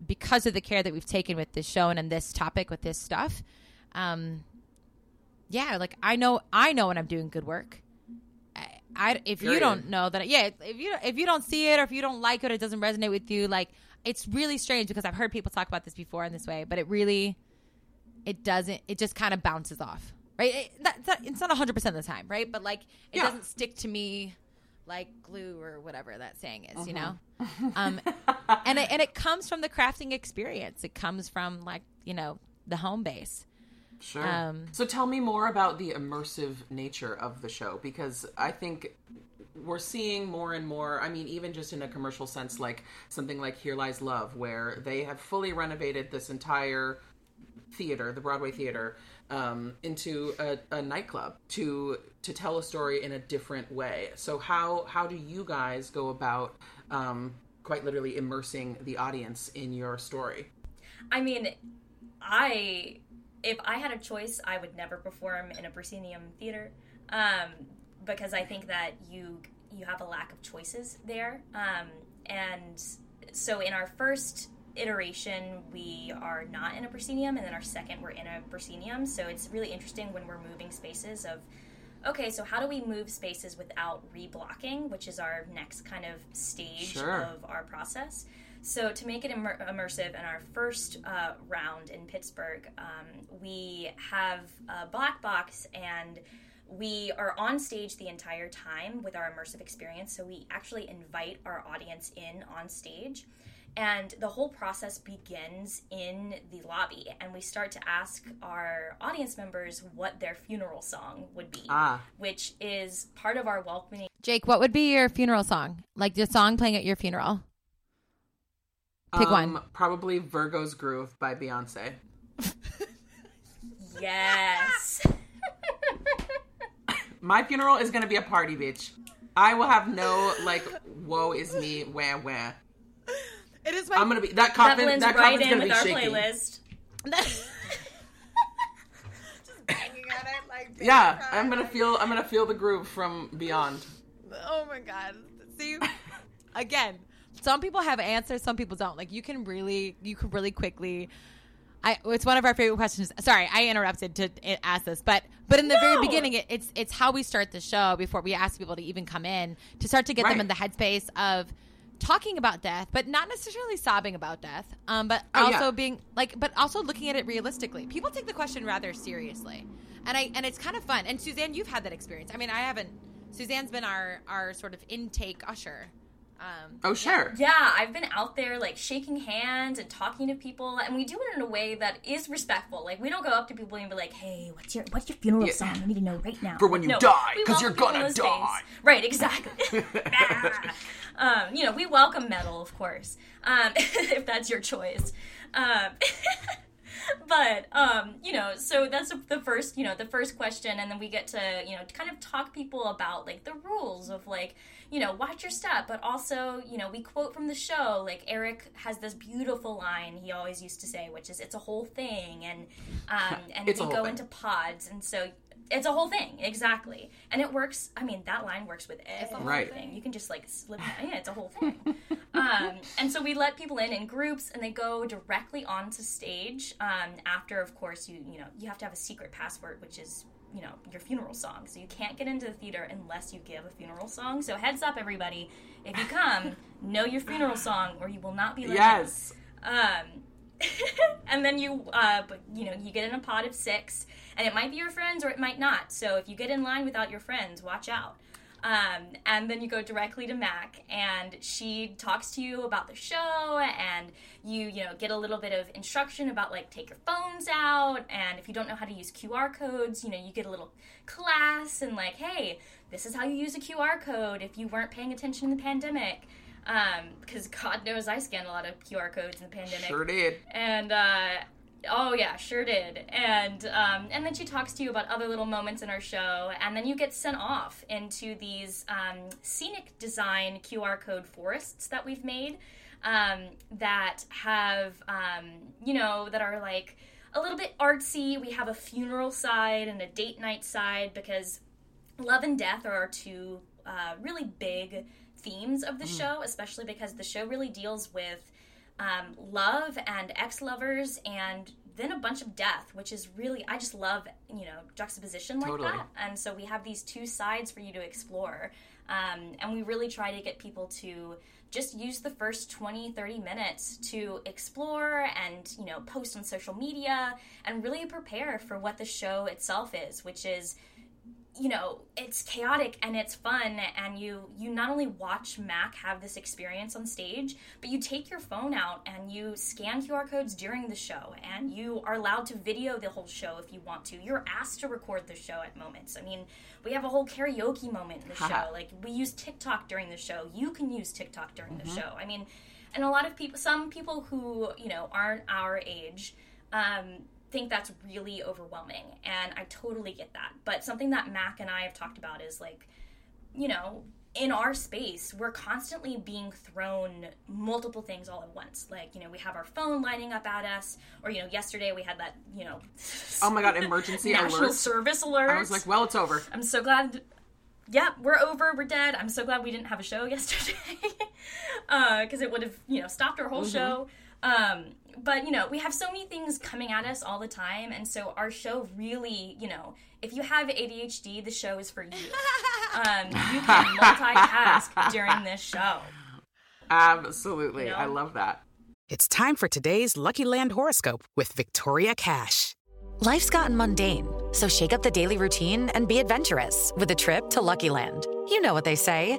because of the care that we've taken with this show and in this topic with this stuff, um, yeah, like I know I know when I'm doing good work. I, I if you don't know that, yeah, if you if you don't see it or if you don't like it, or it doesn't resonate with you. Like it's really strange because I've heard people talk about this before in this way, but it really it doesn't it just kind of bounces off right it, that, that, it's not 100% of the time right but like it Yeah. doesn't stick to me like glue or whatever that saying is you know um and it, and it comes from the crafting experience it comes from like you know the home base Sure. Um, so tell me more about the immersive nature of the show because I think we're seeing more and more. I mean, even just in a commercial sense, like something like Here Lies Love, where they have fully renovated this entire theater, the Broadway theater, um, into a, a nightclub to to tell a story in a different way. So how how do you guys go about um, quite literally immersing the audience in your story? i mean i if i had a choice i would never perform in a proscenium theater um, because i think that you you have a lack of choices there um, and so in our first iteration we are not in a proscenium and then our second we're in a proscenium. So it's really interesting when we're moving spaces of okay so how do we move spaces without reblocking which is our next kind of stage Sure. of our process? So to make it immer- immersive in our first uh, round in pittsburgh um, we have a black box and we are on stage the entire time with our immersive experience. So we actually invite our audience in on stage and the whole process begins in the lobby and we start to ask our audience members what their funeral song would be Ah. which is part of our welcoming jake what would be your funeral song like the song playing at your funeral Pick one. Um, Probably Virgo's Groove by Beyonce. yes My funeral is gonna be a party, bitch. I will have no like, woe is me, where where. It is my. I'm gonna be that that coffin. blends That, right coffin's in gonna with be our shaking. playlist it like Yeah, I'm gonna feel. I'm gonna feel the groove from beyond. Oh my god. See, again, some people have answers, some people don't. Like you can really, you can really quickly. I, it's one of our favorite questions. Sorry, I interrupted to ask this, but but in the very beginning, it, it's it's how we start the show before we ask people to even come in to start to get them in the headspace of talking about death, but not necessarily sobbing about death. Um, but Oh, also yeah. being like, but also looking at it realistically. People take the question rather seriously, and I and it's kind of fun. And Susanne, you've had that experience. I mean, I haven't. Susanne's been our our sort of intake usher. Um, Oh sure. Yeah, I've been out there like shaking hands and talking to people, and we do it in a way that is respectful. Like we don't go up to people and be like, "Hey, what's your what's your funeral Yeah. song? I need to know right now." For when you No, die, because you're gonna die. Right, exactly. um, you know, we welcome metal, of course, um, if that's your choice. Um, but um, you know, so that's the first, you know, the first question, and then we get to, you know, kind of talk people about like the rules of like, you know, watch your step, but also, you know, we quote from the show. Like Eric has this beautiful line he always used to say, which is, "It's a whole thing," and um, and It's we go thing. into pods, and so it's a whole thing exactly, and it works. I mean, that line works with everything. Right. You can just like slip. Yeah, it's a whole thing. um, and so we let people in in groups, and they go directly onto stage. Um, after, of course, you you know you have to have a secret password, which is you know your funeral song. So you can't get into the theater unless you give a funeral song. So heads up, everybody! If you come, know your funeral song, or you will not be let in. Yes. Um, and then you, uh, but you know, you get in a pod of six, and it might be your friends or it might not. So if you get in line without your friends, watch out. Um, and then you go directly to Mack, and she talks to you about the show, and you, you know, get a little bit of instruction about like take your phones out, and if you don't know how to use QR codes, you know, you get a little class, and like, hey, this is how you use a QR code if you weren't paying attention in the pandemic. Um, because God knows I scanned a lot of QR codes in the pandemic. Sure did. And uh, oh yeah, sure did. And um, and then she talks to you about other little moments in our show, and then you get sent off into these um, scenic design QR code forests that we've made um, that have um, you know that are like a little bit artsy. We have a funeral side and a date night side because love and death are our two uh, really big themes of the show, especially because the show really deals with um, love and ex-lovers and then a bunch of death, which is really I just love you know juxtaposition like Totally. that. And so we have these two sides for you to explore, um, and we really try to get people to just use the first 20 30 minutes to explore and you know post on social media and really prepare for what the show itself is which is you know it's chaotic and it's fun and you you not only watch mack have this experience on stage but you take your phone out and you scan qr codes during the show and you are allowed to video the whole show if you want to. You're asked to record the show at moments. I mean we have a whole karaoke moment in the show. Like we use tiktok during the show. You can use tiktok during the show. I mean and a lot of people some people who you know aren't our age um, think that's really overwhelming and i totally get that but something that mack and i have talked about is like you know in our space we're constantly being thrown multiple things all at once like you know we have our phone lining up at us or you know yesterday we had that you know Oh my god, emergency national alert. service alert I was like, well, it's over. I'm so glad. Yeah, we're over. We're dead. I'm so glad we didn't have a show yesterday because it would have, you know, stopped our whole Mhm. show. Um, but you know, we have so many things coming at us all the time, and so our show really, you know, if you have ADHD, the show is for you. um, you can multitask during this show. Absolutely. You know? I love that. It's time for today's Lucky Land horoscope with Victoria Cash. Life's gotten mundane, so shake up the daily routine and be adventurous with a trip to Lucky Land. You know what they say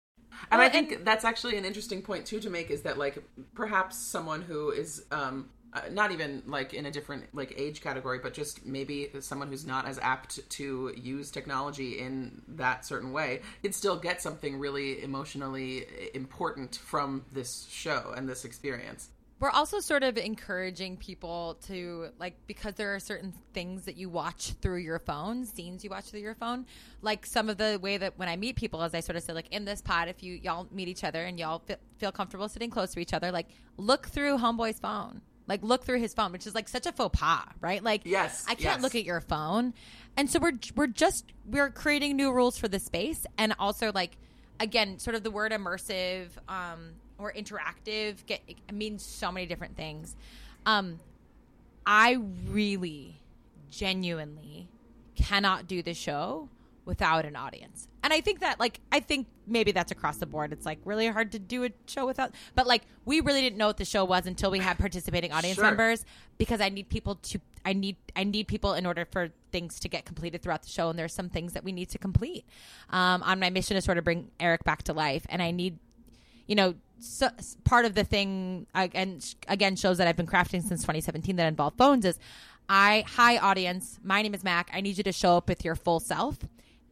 And I think that's actually an interesting point too to make is that like perhaps someone who is um uh, not even like in a different like age category but just maybe someone who's not as apt to use technology in that certain way could still get something really emotionally important from this show and this experience We're also sort of encouraging people to like because there are certain things that you watch through your phone, scenes you watch through your phone. Like some of the way that when I meet people, as I sort of say, like in this pod, if you y'all meet each other and y'all feel, feel comfortable sitting close to each other, like look through Homeboy's phone. Like look through his phone, which is like such a faux pas, right? Like Yes, I can't yes. look at your phone, and so we're we're just we're creating new rules for the space, and also like again, sort of the word immersive um, or interactive get it means so many different things. Um, I really, genuinely cannot do the show without an audience. And I think that like I think maybe that's across the board. It's like really hard to do a show without but like we really didn't know what the show was until we had participating audience Sure. members because I need people to I need I need people in order for things to get completed throughout the show and there's some things that we need to complete. Um, on my mission to sort of bring Eric back to life and I need you know, so, part of the thing again, again shows that I've been crafting since 2017 that involve phones is I hi audience, my name is Mack. I need you to show up with your full self,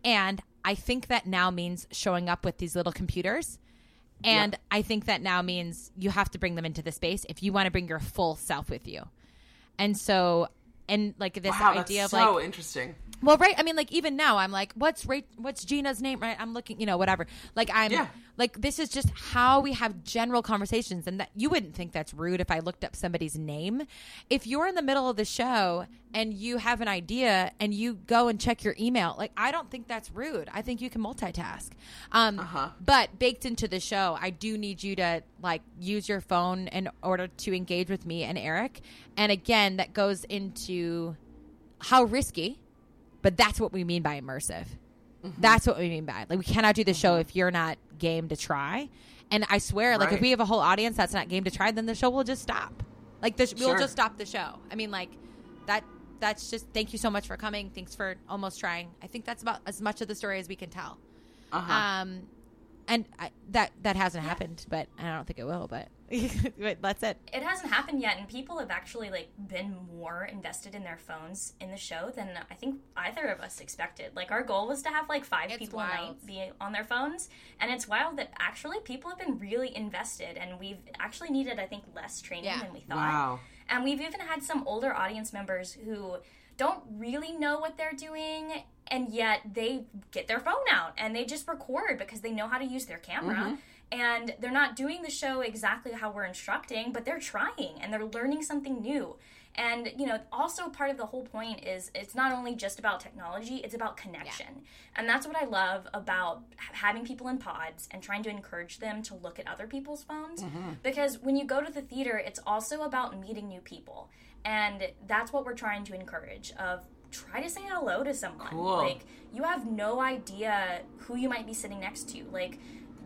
and I think that now means showing up with these little computers. And I think that now means you have to bring them into the space if you want to bring your full self with you. And so, and like this wow, idea of so like, so interesting. well, right. I mean, like even now, I'm like, what's Ra- what's Gina's name? Right. I'm looking, you know, whatever. Like I'm Yeah. Like this is just how we have general conversations, and that you wouldn't think that's rude if I looked up somebody's name. If you're in the middle of the show and you have an idea and you go and check your email, like I don't think that's rude. I think you can multitask. Um, Uh-huh. But baked into the show, I do need you to like use your phone in order to engage with me and Eric. And again, that goes into how risky but that's what we mean by immersive. That's what we mean by like we cannot do the show if you're not game to try. And I swear, like if we have a whole audience that's not game to try, then the show will just stop. Like the sh- we'll just stop the show. I mean, like that. That's just thank you so much for coming. Thanks for almost trying. I think that's about as much of the story as we can tell. Uh-huh. Um, and I, that that hasn't happened, but I don't think it will. But that's it. it hasn't happened yet and people have actually like been more invested in their phones in the show than i think either of us expected like our goal was to have like five people a night be on their phones and it's wild that actually people have been really invested and we've actually needed i think less training Yeah. than we thought Wow. and we've even had some older audience members who don't really know what they're doing and yet they get their phone out and they just record because they know how to use their camera mm-hmm. And they're not doing the show exactly how we're instructing but they're trying and they're learning something new. And you know also part of the whole point is it's not only just about technology it's about connection. And that's what i love about having people in pods and trying to encourage them to look at other people's phones. Mm-hmm. Because when you go to the theater it's also about meeting new people. And that's what we're trying to encourage of try to say hello to someone. Cool. like you have no idea who you might be sitting next to. Like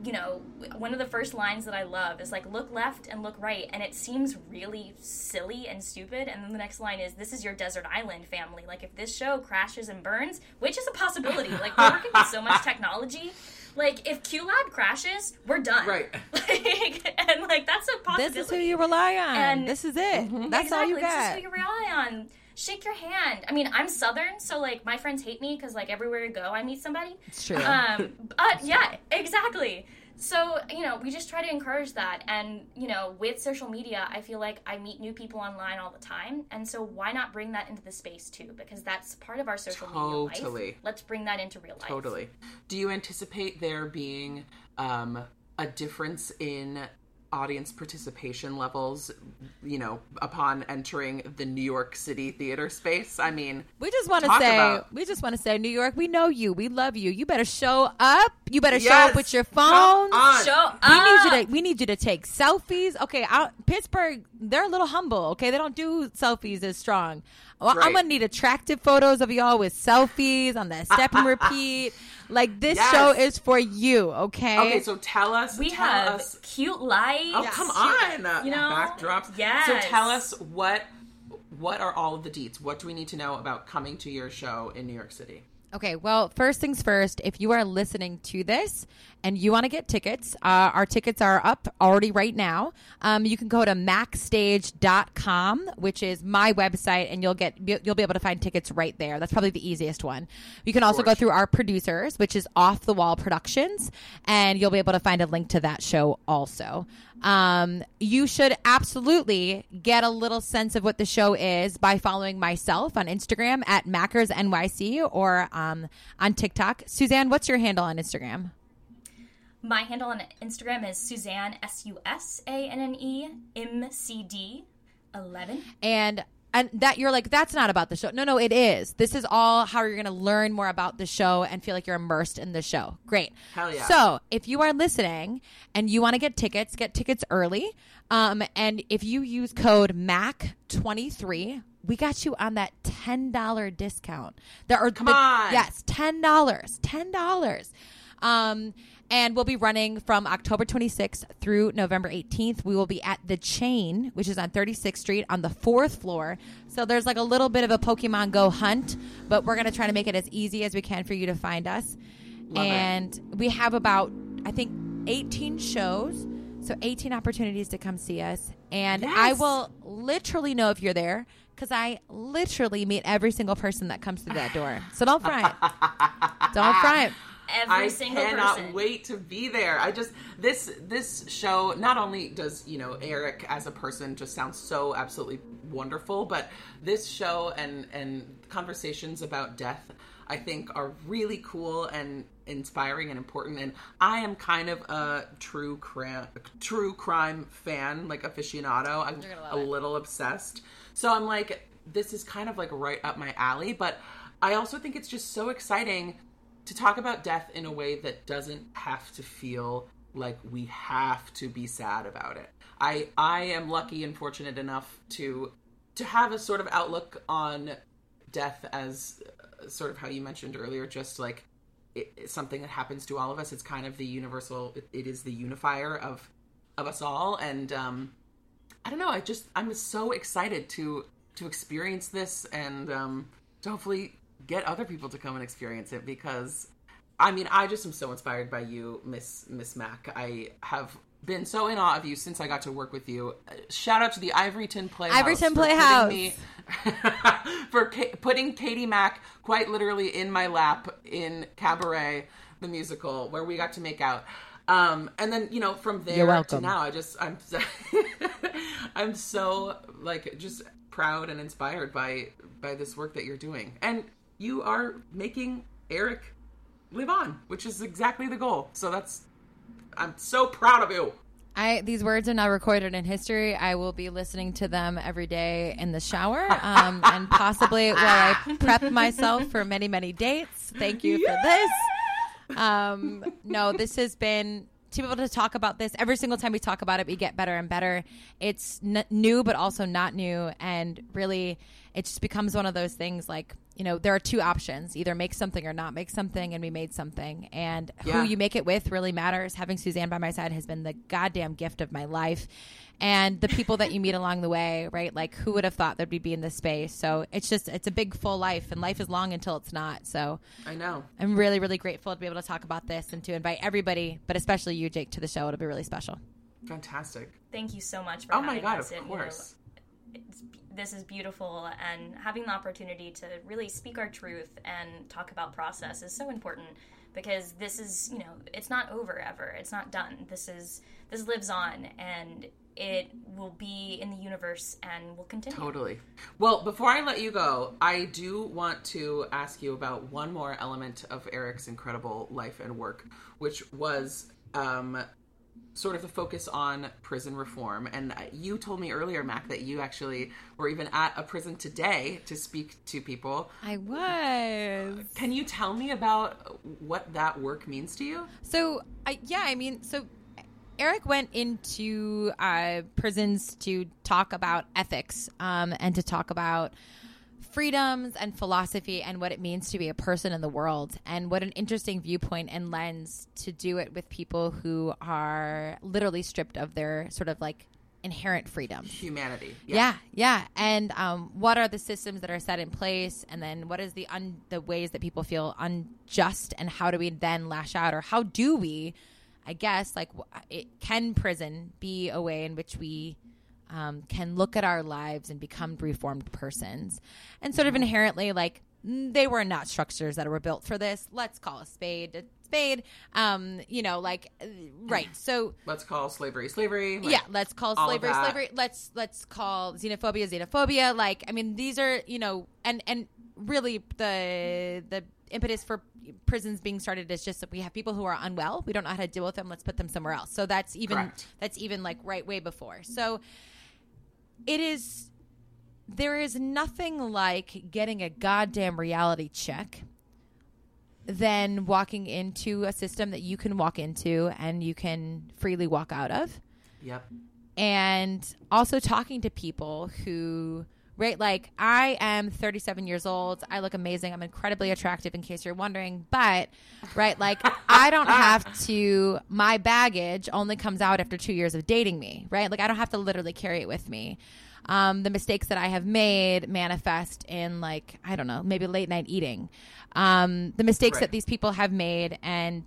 you know one of the first lines that i love is like look left and look right and it seems really silly and stupid and then the next line is this is your desert island family like if this show crashes and burns which is a possibility like we're working with so much technology like if qlab crashes we're done Right. like, and like that's a possibility This is who you rely on. And- this is it. Mm-hmm. That's all you got. This is who you rely on. Shake your hand. I mean, I'm Southern, so like my friends hate me because like everywhere I go, I meet somebody. It's true. Um, but yeah, exactly. So you know, we just try to encourage that, and you know, with social media, I feel like I meet new people online all the time, and so why not bring that into the space too? Because that's part of our social media Totally. life. Let's bring that into real life. Totally. Do you anticipate there being um, a difference in audience participation levels, you know, upon entering the New York City theater space. I mean, We just want to say, about- we just want to say, New York, we know you, we love you. You better show up. You better show up with your phone. on. Show We need you to. We need you to take selfies. Okay, out, Pittsburgh, they're a little humble. Okay, they don't do selfies as strong. Well, I'm gonna need attractive photos of y'all with selfies on that step and repeat. Like this Yes. show is for you. Okay. Okay, so tell us. We tell have us. cute lights. Oh, come on! You know, backdrops. Yes. So tell us what what are all of the deets? What do we need to know about coming to your show in New York City? Okay, well, first things first, if you are listening to this and you want to get tickets, uh, our tickets are up already right now. Um, you can go to maxstage.com, which is my website, and you'll get you'll be able to find tickets right there. That's probably the easiest one. You can also go through our producers, which is Off the Wall Productions, and you'll be able to find a link to that show also. Um, you should absolutely get a little sense of what the show is by following myself on Instagram at MackersNYC or um, on TikTok. Susanne, what's your handle on Instagram? My handle on Instagram is Susanne S U S A N N E M C D eleven. And and that you're like that's not about the show. No, no, it is. This is all how you're going to learn more about the show and feel like you're immersed in the show. Great. Hell yeah. So, if you are listening and you want to get tickets, get tickets early. Um, and if you use code MACK23, we got you on that $10 discount. There are Come on. Yes, $10. $10. Um, and we'll be running from October 26th through November 18th. We will be at the Chain, which is on 36th Street on the fourth floor. So there's like a little bit of a Pokemon Go hunt, but we're going to try to make it as easy as we can for you to find us. Love it. and we have about, I think, 18 shows. So 18 opportunities to come see us. And I will literally know if you're there because I literally meet every single person that comes through that door. So don't front. don't front. Every I single cannot wait to be there. I just this this show not only does you know Eric as a person just sounds so absolutely wonderful, but this show and and conversations about death I think are really cool and inspiring and important. And I am kind of a true crime true crime fan, like aficionado. I'm a little obsessed. So I'm like, this is kind of like right up my alley. But I also think it's just so exciting to talk about death in a way that doesn't have to feel like we have to be sad about it. I I am lucky and fortunate enough to to have a sort of outlook on death as uh, sort of how you mentioned earlier just like it, something that happens to all of us it's kind of the universal it, it is the unifier of of us all and um i don't know i just i'm so excited to to experience this and um to hopefully get other people to come and experience it because I mean, I just am so inspired by you, Miss Miss Mack. I have been so in awe of you since I got to work with you. Uh, Shout out to the Ivoryton Playhouse. Ivoryton for Playhouse. putting me- for ca- putting Katie Mack quite literally in my lap in Cabaret, the musical, where we got to make out. Um, and then you know from there to now, I just I'm so, I'm so like just proud and inspired by by this work that you're doing, and you are making Eric live on, which is exactly the goal. So that's I'm so proud of you. I these words are now recorded in history. I will be listening to them every day in the shower, um, and possibly while I prep myself for many many dates. Thank you for this. Um, no, this has been to be able to talk about this every single time we talk about it. We get better and better. It's n- new, but also not new, and really, it just becomes one of those things like. You know, there are two options: either make something or not make something, and we made something. And Yeah. who you make it with really matters. Having Susanne by my side has been the goddamn gift of my life. And the people that you meet along the way, right? Like, who would have thought that we'd be in this space? So it's just, it's a big, full life, and life is long until it's not. So I know. I'm really, really grateful to be able to talk about this and to invite everybody, but especially you, Jake, to the show. It'll be really special. Fantastic. Thank you so much for Oh my God, us. of It, you course. it's, this is beautiful, and having the opportunity to really speak our truth and talk about process is so important because this is, you know, it's not over ever. It's not done. This is this lives on, and it will be in the universe and will continue. Totally. Well, before I let you go, I do want to ask you about one more element of Eric's incredible life and work, which was um, sort of the focus on prison reform. And you told me earlier, Mack, that you actually were even at a prison today to speak to people. I was. Can you tell me about what that work means to you? So, I, yeah, I mean, so Eric went into uh, prisons to talk about ethics um, and to talk about freedoms and philosophy and what it means to be a person in the world. And what an interesting viewpoint and lens to do it with people who are literally stripped of their sort of like inherent freedom. Humanity. Yeah. Yeah, and um, what are the systems that are set in place? And then what is the un- the ways that people feel unjust? And how do we then lash out? Or how do we i guess like it, can prison be a way in which we um, can look at our lives and become reformed persons. And sort of inherently like mm, they were not structures that were built for this. Let's call a spade a spade. Um you know like uh, right so let's call slavery slavery like yeah let's call slavery slavery. Let's let's call xenophobia xenophobia. Like i mean these are you know and and really the the impetus for prisons being started is just that we have people who are unwell. We don't know how to deal with them. Let's put them somewhere else. So that's even Correct. that's even like right way before. So it is there is nothing like getting a goddamn reality check than walking into a system that you can walk into and you can freely walk out of Yep. and also talking to people who right? Like i am 37 years old. I look amazing. I'm incredibly attractive in case you're wondering. But right like i don't have to my baggage only comes out after two years of dating me right? Like i don't have to literally carry it with me. Um, the mistakes that i have made manifest in like i don't know maybe late night eating. Um, the mistakes Right. that these people have made and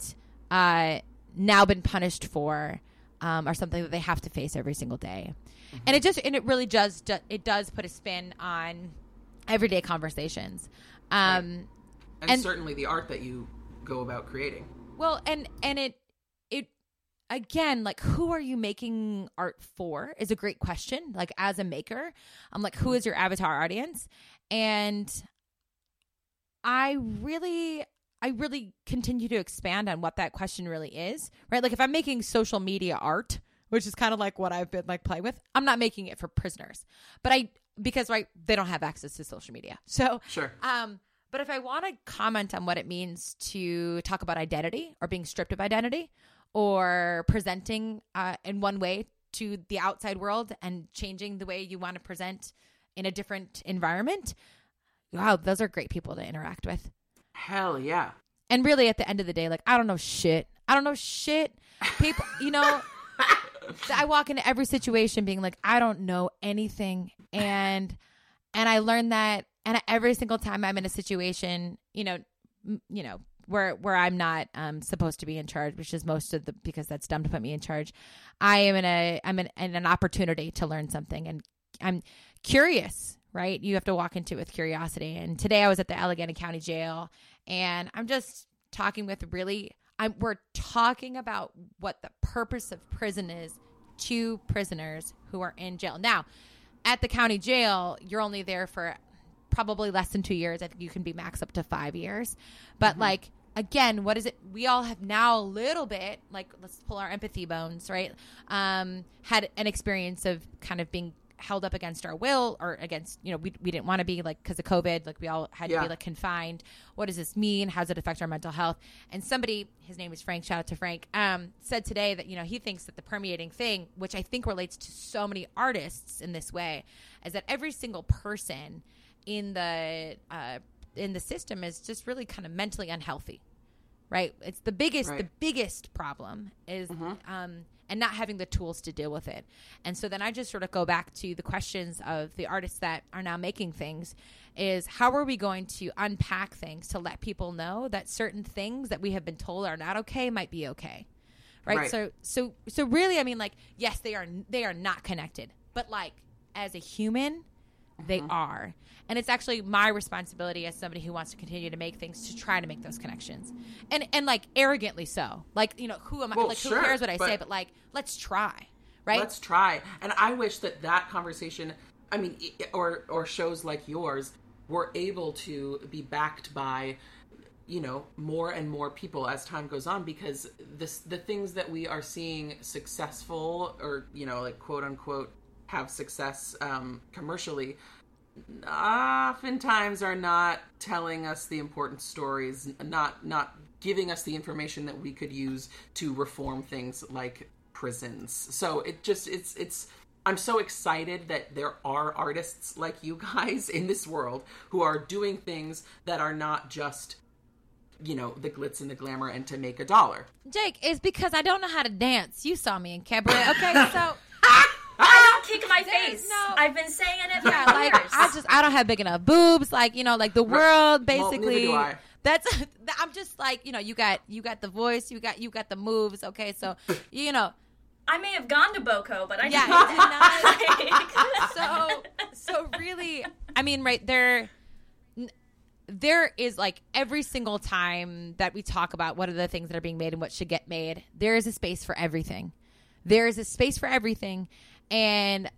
uh, now been punished for um, are something that they have to face every single day and it just and it really does it does put a spin on everyday conversations. Um And, and certainly the art that you go about creating. well and and it it again like who are you making art for is a great question. Like as a maker i'm like who is your avatar audience? And i really i really continue to expand on what that question really is right? Like if i'm making social media art which is kind of like what i've been like playing with i'm not making it for prisoners but i because right they don't have access to social media so Sure. um but if I want to comment on what it means to talk about identity or being stripped of identity or presenting uh, in one way to the outside world and changing the way you want to present in a different environment, wow, those are great people to interact with. Hell yeah. And really, at the end of the day, like, I don't know shit. I don't know shit. People, you know, I walk into every situation being like, I don't know anything. And, and I learned that, and every single time I'm in a situation, you know, m- you know, where, where I'm not um, supposed to be in charge, which is most of the, because that's dumb to put me in charge. I am in a, I'm in, in an opportunity to learn something and I'm curious, right? You have to walk into it with curiosity. And today I was at the Allegheny County Jail and I'm just talking with really I'm we're talking about what the purpose of prison is to prisoners who are in jail. Now, at the county jail, you're only there for probably less than 2 years. I think you can be max up to 5 years. But like again, what is it? We all have now a little bit like let's pull our empathy bones, right? Um had an experience of kind of being held up against our will or against you know we, we didn't want to be like because of covid like we all had to be like confined. What does this mean? How does it affect our mental health? And somebody his name is frank shout out to frank um, said today that you know he thinks that the permeating thing which i think relates to so many artists in this way is that every single person in the uh, in the system is just really kind of mentally unhealthy right? It's the biggest the biggest problem is um and not having the tools to deal with it. And so then i just sort of go back to the questions of the artists that are now making things is how are we going to unpack things to let people know that certain things that we have been told are not okay might be okay right, Right. so so so really i mean like yes they are they are not connected but like as a human they uh-huh. are. And it's actually my responsibility as somebody who wants to continue to make things to try to make those connections. And and like arrogantly so. Like you know who am i Well, like sure, who cares what i say? But like let's try right? Let's try. And I wish that that conversation, I mean, or or shows like yours were able to be backed by you know more and more people as time goes on because this the things that we are seeing successful or you know like quote unquote have success um, commercially oftentimes are not telling us the important stories not not giving us the information that we could use to reform things like prisons so it just it's it's I'm so excited that there are artists like you guys in this world who are doing things that are not just you know the glitz and the glamour and to make a dollar. Jake, it's because I don't know how to dance. You saw me in cabaret. Okay, so kick my face. No, I've been saying it for yeah, like years. I just I don't have big enough boobs. Like you know, like the world basically. do I. That's I'm just like you know you got you got the voice you got you got the moves okay so you know I may have gone to BoCo, but I yeah didn't. it did not so so really I mean right there there is like every single time that we talk about what are the things that are being made and what should get made there is a space for everything there is a space for everything and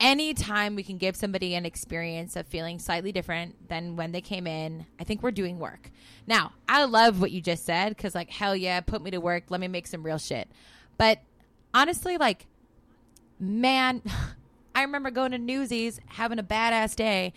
anytime we can give somebody an experience of feeling slightly different than when they came in, I think we're doing work. Now, I love what you just said because, like, hell yeah, put me to work. Let me make some real shit. But honestly, like, man, I remember going to Newsies, having a badass day,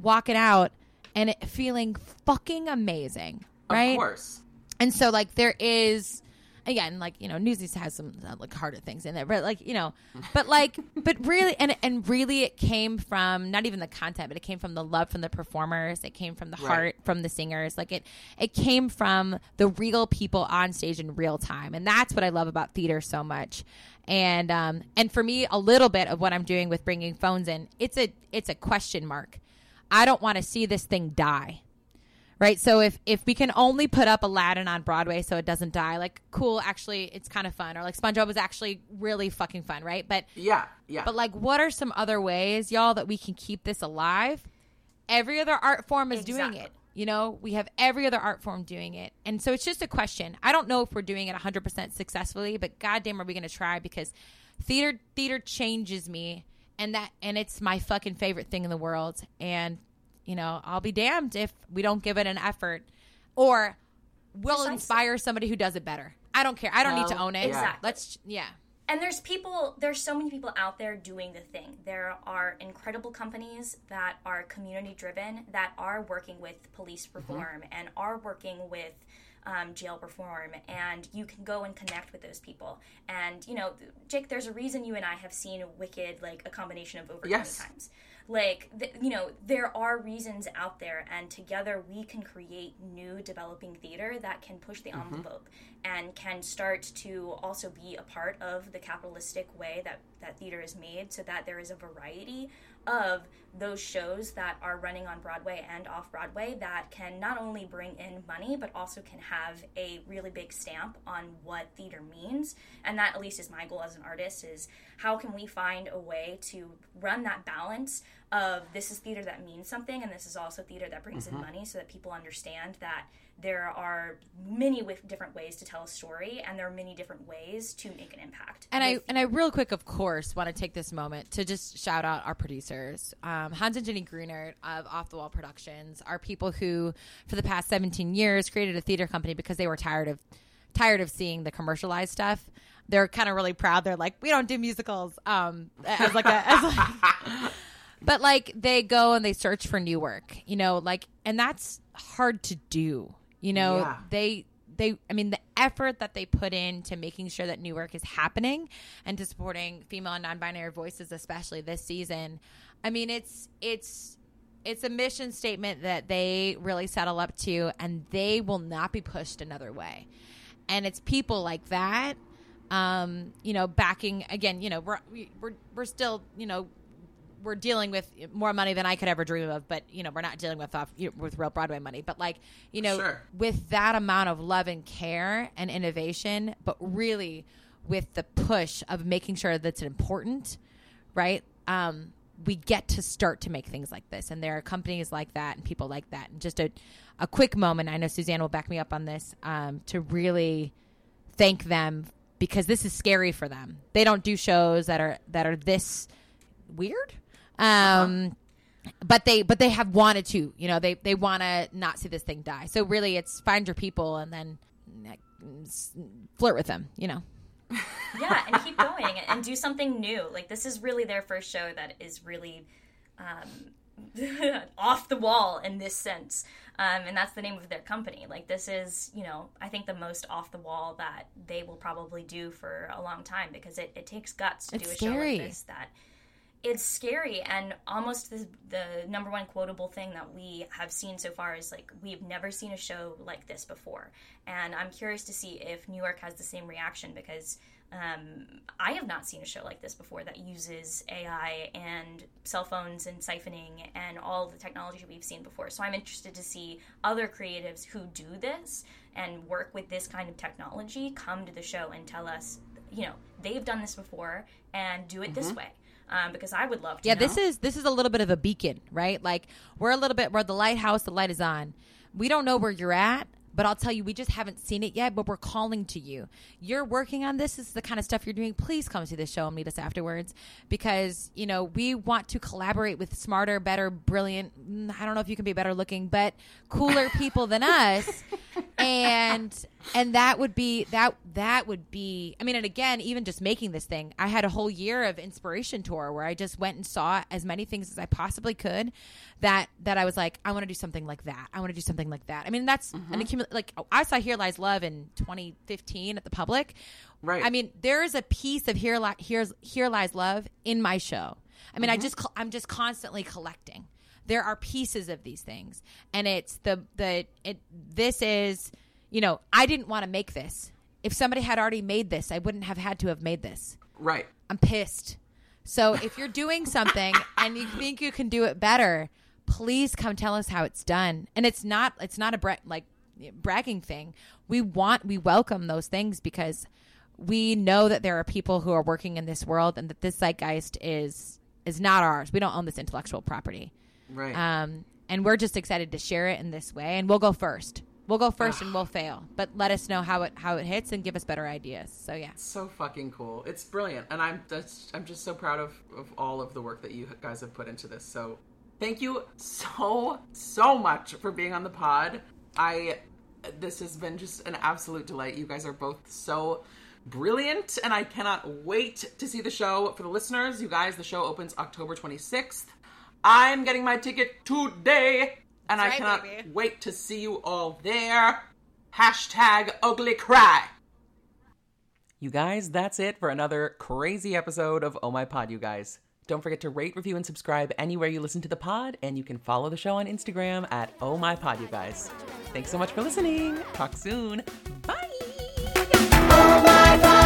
walking out, and it feeling fucking amazing. Right? Of course. And so, like, there is, again, like, you know, Newsies has some, uh, like, harder things in there, but, like, you know, but, like, but really, and, and really it came from not even the content, but it came from the love from the performers. It came from the Right. heart from the singers. Like, it, it came from the real people on stage in real time. And that's what I love about theater so much. And, um, and for me, a little bit of what I'm doing with bringing phones in, it's a, it's a question mark. I don't want to see this thing die right? So if if we can only put up aladdin on broadway so it doesn't die like cool actually it's kind of fun. Or like spongebob was actually really fucking fun right? But yeah yeah. but like what are some other ways y'all that we can keep this alive? Every other art form is doing it you know? We have every other art form doing it. And so it's just a question. I don't know if we're doing it 100% successfully but goddamn are we going to try? Because theater theater changes me and that and it's my fucking favorite thing in the world. And you know i'll be damned if we don't give it an effort or we'll Precisely. inspire somebody who does it better i don't care i don't need to own it. Exactly. let's yeah And there's people, there's so many people out there doing the thing. There are incredible companies that are community driven, that are working with police reform and are working with um, jail reform. And you can go and connect with those people. And, you know, Jake, there's a reason you and I have seen Wicked like a combination of over Yes. 20 times. Like, th- you know, there are reasons out there, and together we can create new developing theater that can push the Mhm. envelope and can start to also be a part of the capitalistic way that, that theater is made so that there is a variety of those shows that are running on Broadway and off Broadway that can not only bring in money but also can have a really big stamp on what theater means and that at least is my goal as an artist is how can we find a way to run that balance of this is theater that means something and this is also theater that brings in Mhm. money so that people understand that there are many with different ways to tell a story and there are many different ways to make an impact And I and I real quick, of course, want to take this moment to just shout out our producers, um, Hans and Jenny Greenert of Off the Wall Productions, are people who, for the past 17 years, created a theater company because they were tired of tired of seeing the commercialized stuff. They're kind of really proud. They're like, we don't do musicals. Um, as like a, as like, but like they go and they search for new work, you know, like, and that's hard to do. You know, Yeah. they they I mean the effort that they put into making sure that new work is happening and to supporting female and non-binary voices especially this season. I mean it's it's it's a mission statement that they really settle up to and they will not be pushed another way. And it's people like that um, you know, backing again, you know, we're we- we're we're still, you know, we're dealing with more money than I could ever dream of, but you know, we're not dealing with off you know, with real Broadway money. But like, you know, Sure. with that amount of love and care and innovation, but really with the push of making sure that's important, right? Um, we get to start to make things like this, and there are companies like that and people like that. And just a a quick moment, I know Susanne will back me up on this, um, to really thank them because this is scary for them. They don't do shows that are that are this weird. Um but they but they have wanted to you know they they want to not see this thing die. So really it's find your people and then flirt with them you know. Yeah and keep going and do something new. Like this is really their first show that is really um, off the wall in this sense. Um, and that's the name of their company. Like this is you know i think the most off the wall that they will probably do for a long time because it, it takes guts to It's do a scary. show like this that it's scary and almost the, the number one quotable thing that we have seen so far is like we've never seen a show like this before. And i'm curious to see if new york has the same reaction because um, i have not seen a show like this before that uses ai and cell phones and siphoning and all the technology we've seen before. So i'm interested to see other creatives who do this and work with this kind of technology come to the show and tell us you know they've done this before and do it this Mhm. way um, because I would love to. yeah know. this is this is a little bit of a beacon right like we're a little bit we're the lighthouse the light is on we don't know where you're at but I'll tell you, we just haven't seen it yet, but we're calling to you. You're working on this. This is the kind of stuff you're doing. Please come to the show and meet us afterwards because, you know, we want to collaborate with smarter, better, brilliant, mm, I don't know if you can be better looking, but cooler people than us. And and that would be that that would be I mean, and again, even just making this thing, I had a whole year of inspiration tour where I just went and saw as many things as I possibly could that that I was like, I want to do something like that. I want to do something like that. I mean, that's an mm-hmm. accumul- like I saw Here Lies Love in 2015 at the public. Right. I mean, there is a piece of Here Li- Here's Here Lies Love in my show. I mean, I mm-hmm. just I'm just constantly collecting. There are pieces of these things, and it's the the it. This is, you know, I didn't want to make this. If somebody had already made this, I wouldn't have had to have made this. Right. I'm pissed. So if you're doing something and you think you can do it better, please come tell us how it's done. And it's not it's not a bra- like bragging thing. We want we welcome those things because we know that there are people who are working in this world and that this zeitgeist is is not ours. We don't own this intellectual property. Right. Um and we're just excited to share it in this way and we'll go first. We'll go first and we'll fail. But let us know how it how it hits and give us better ideas. So yeah. so fucking cool. It's brilliant, and I'm just I'm just so proud of of all of the work that you guys have put into this. So, thank you so so much for being on the pod. I this has been just an absolute delight. You guys are both so brilliant, and I cannot wait to see the show. For the listeners, you guys, the show opens October 26th. I'm getting my ticket today, and I right, cannot baby. wait to see you all there. Hashtag ugly cry. You guys, that's it for another crazy episode of Oh My Pod, you guys. Don't forget to rate, review, and subscribe anywhere you listen to the pod, and you can follow the show on Instagram at Oh My Pod, you guys. Thanks so much for listening. Talk soon. Bye. Oh my god, oh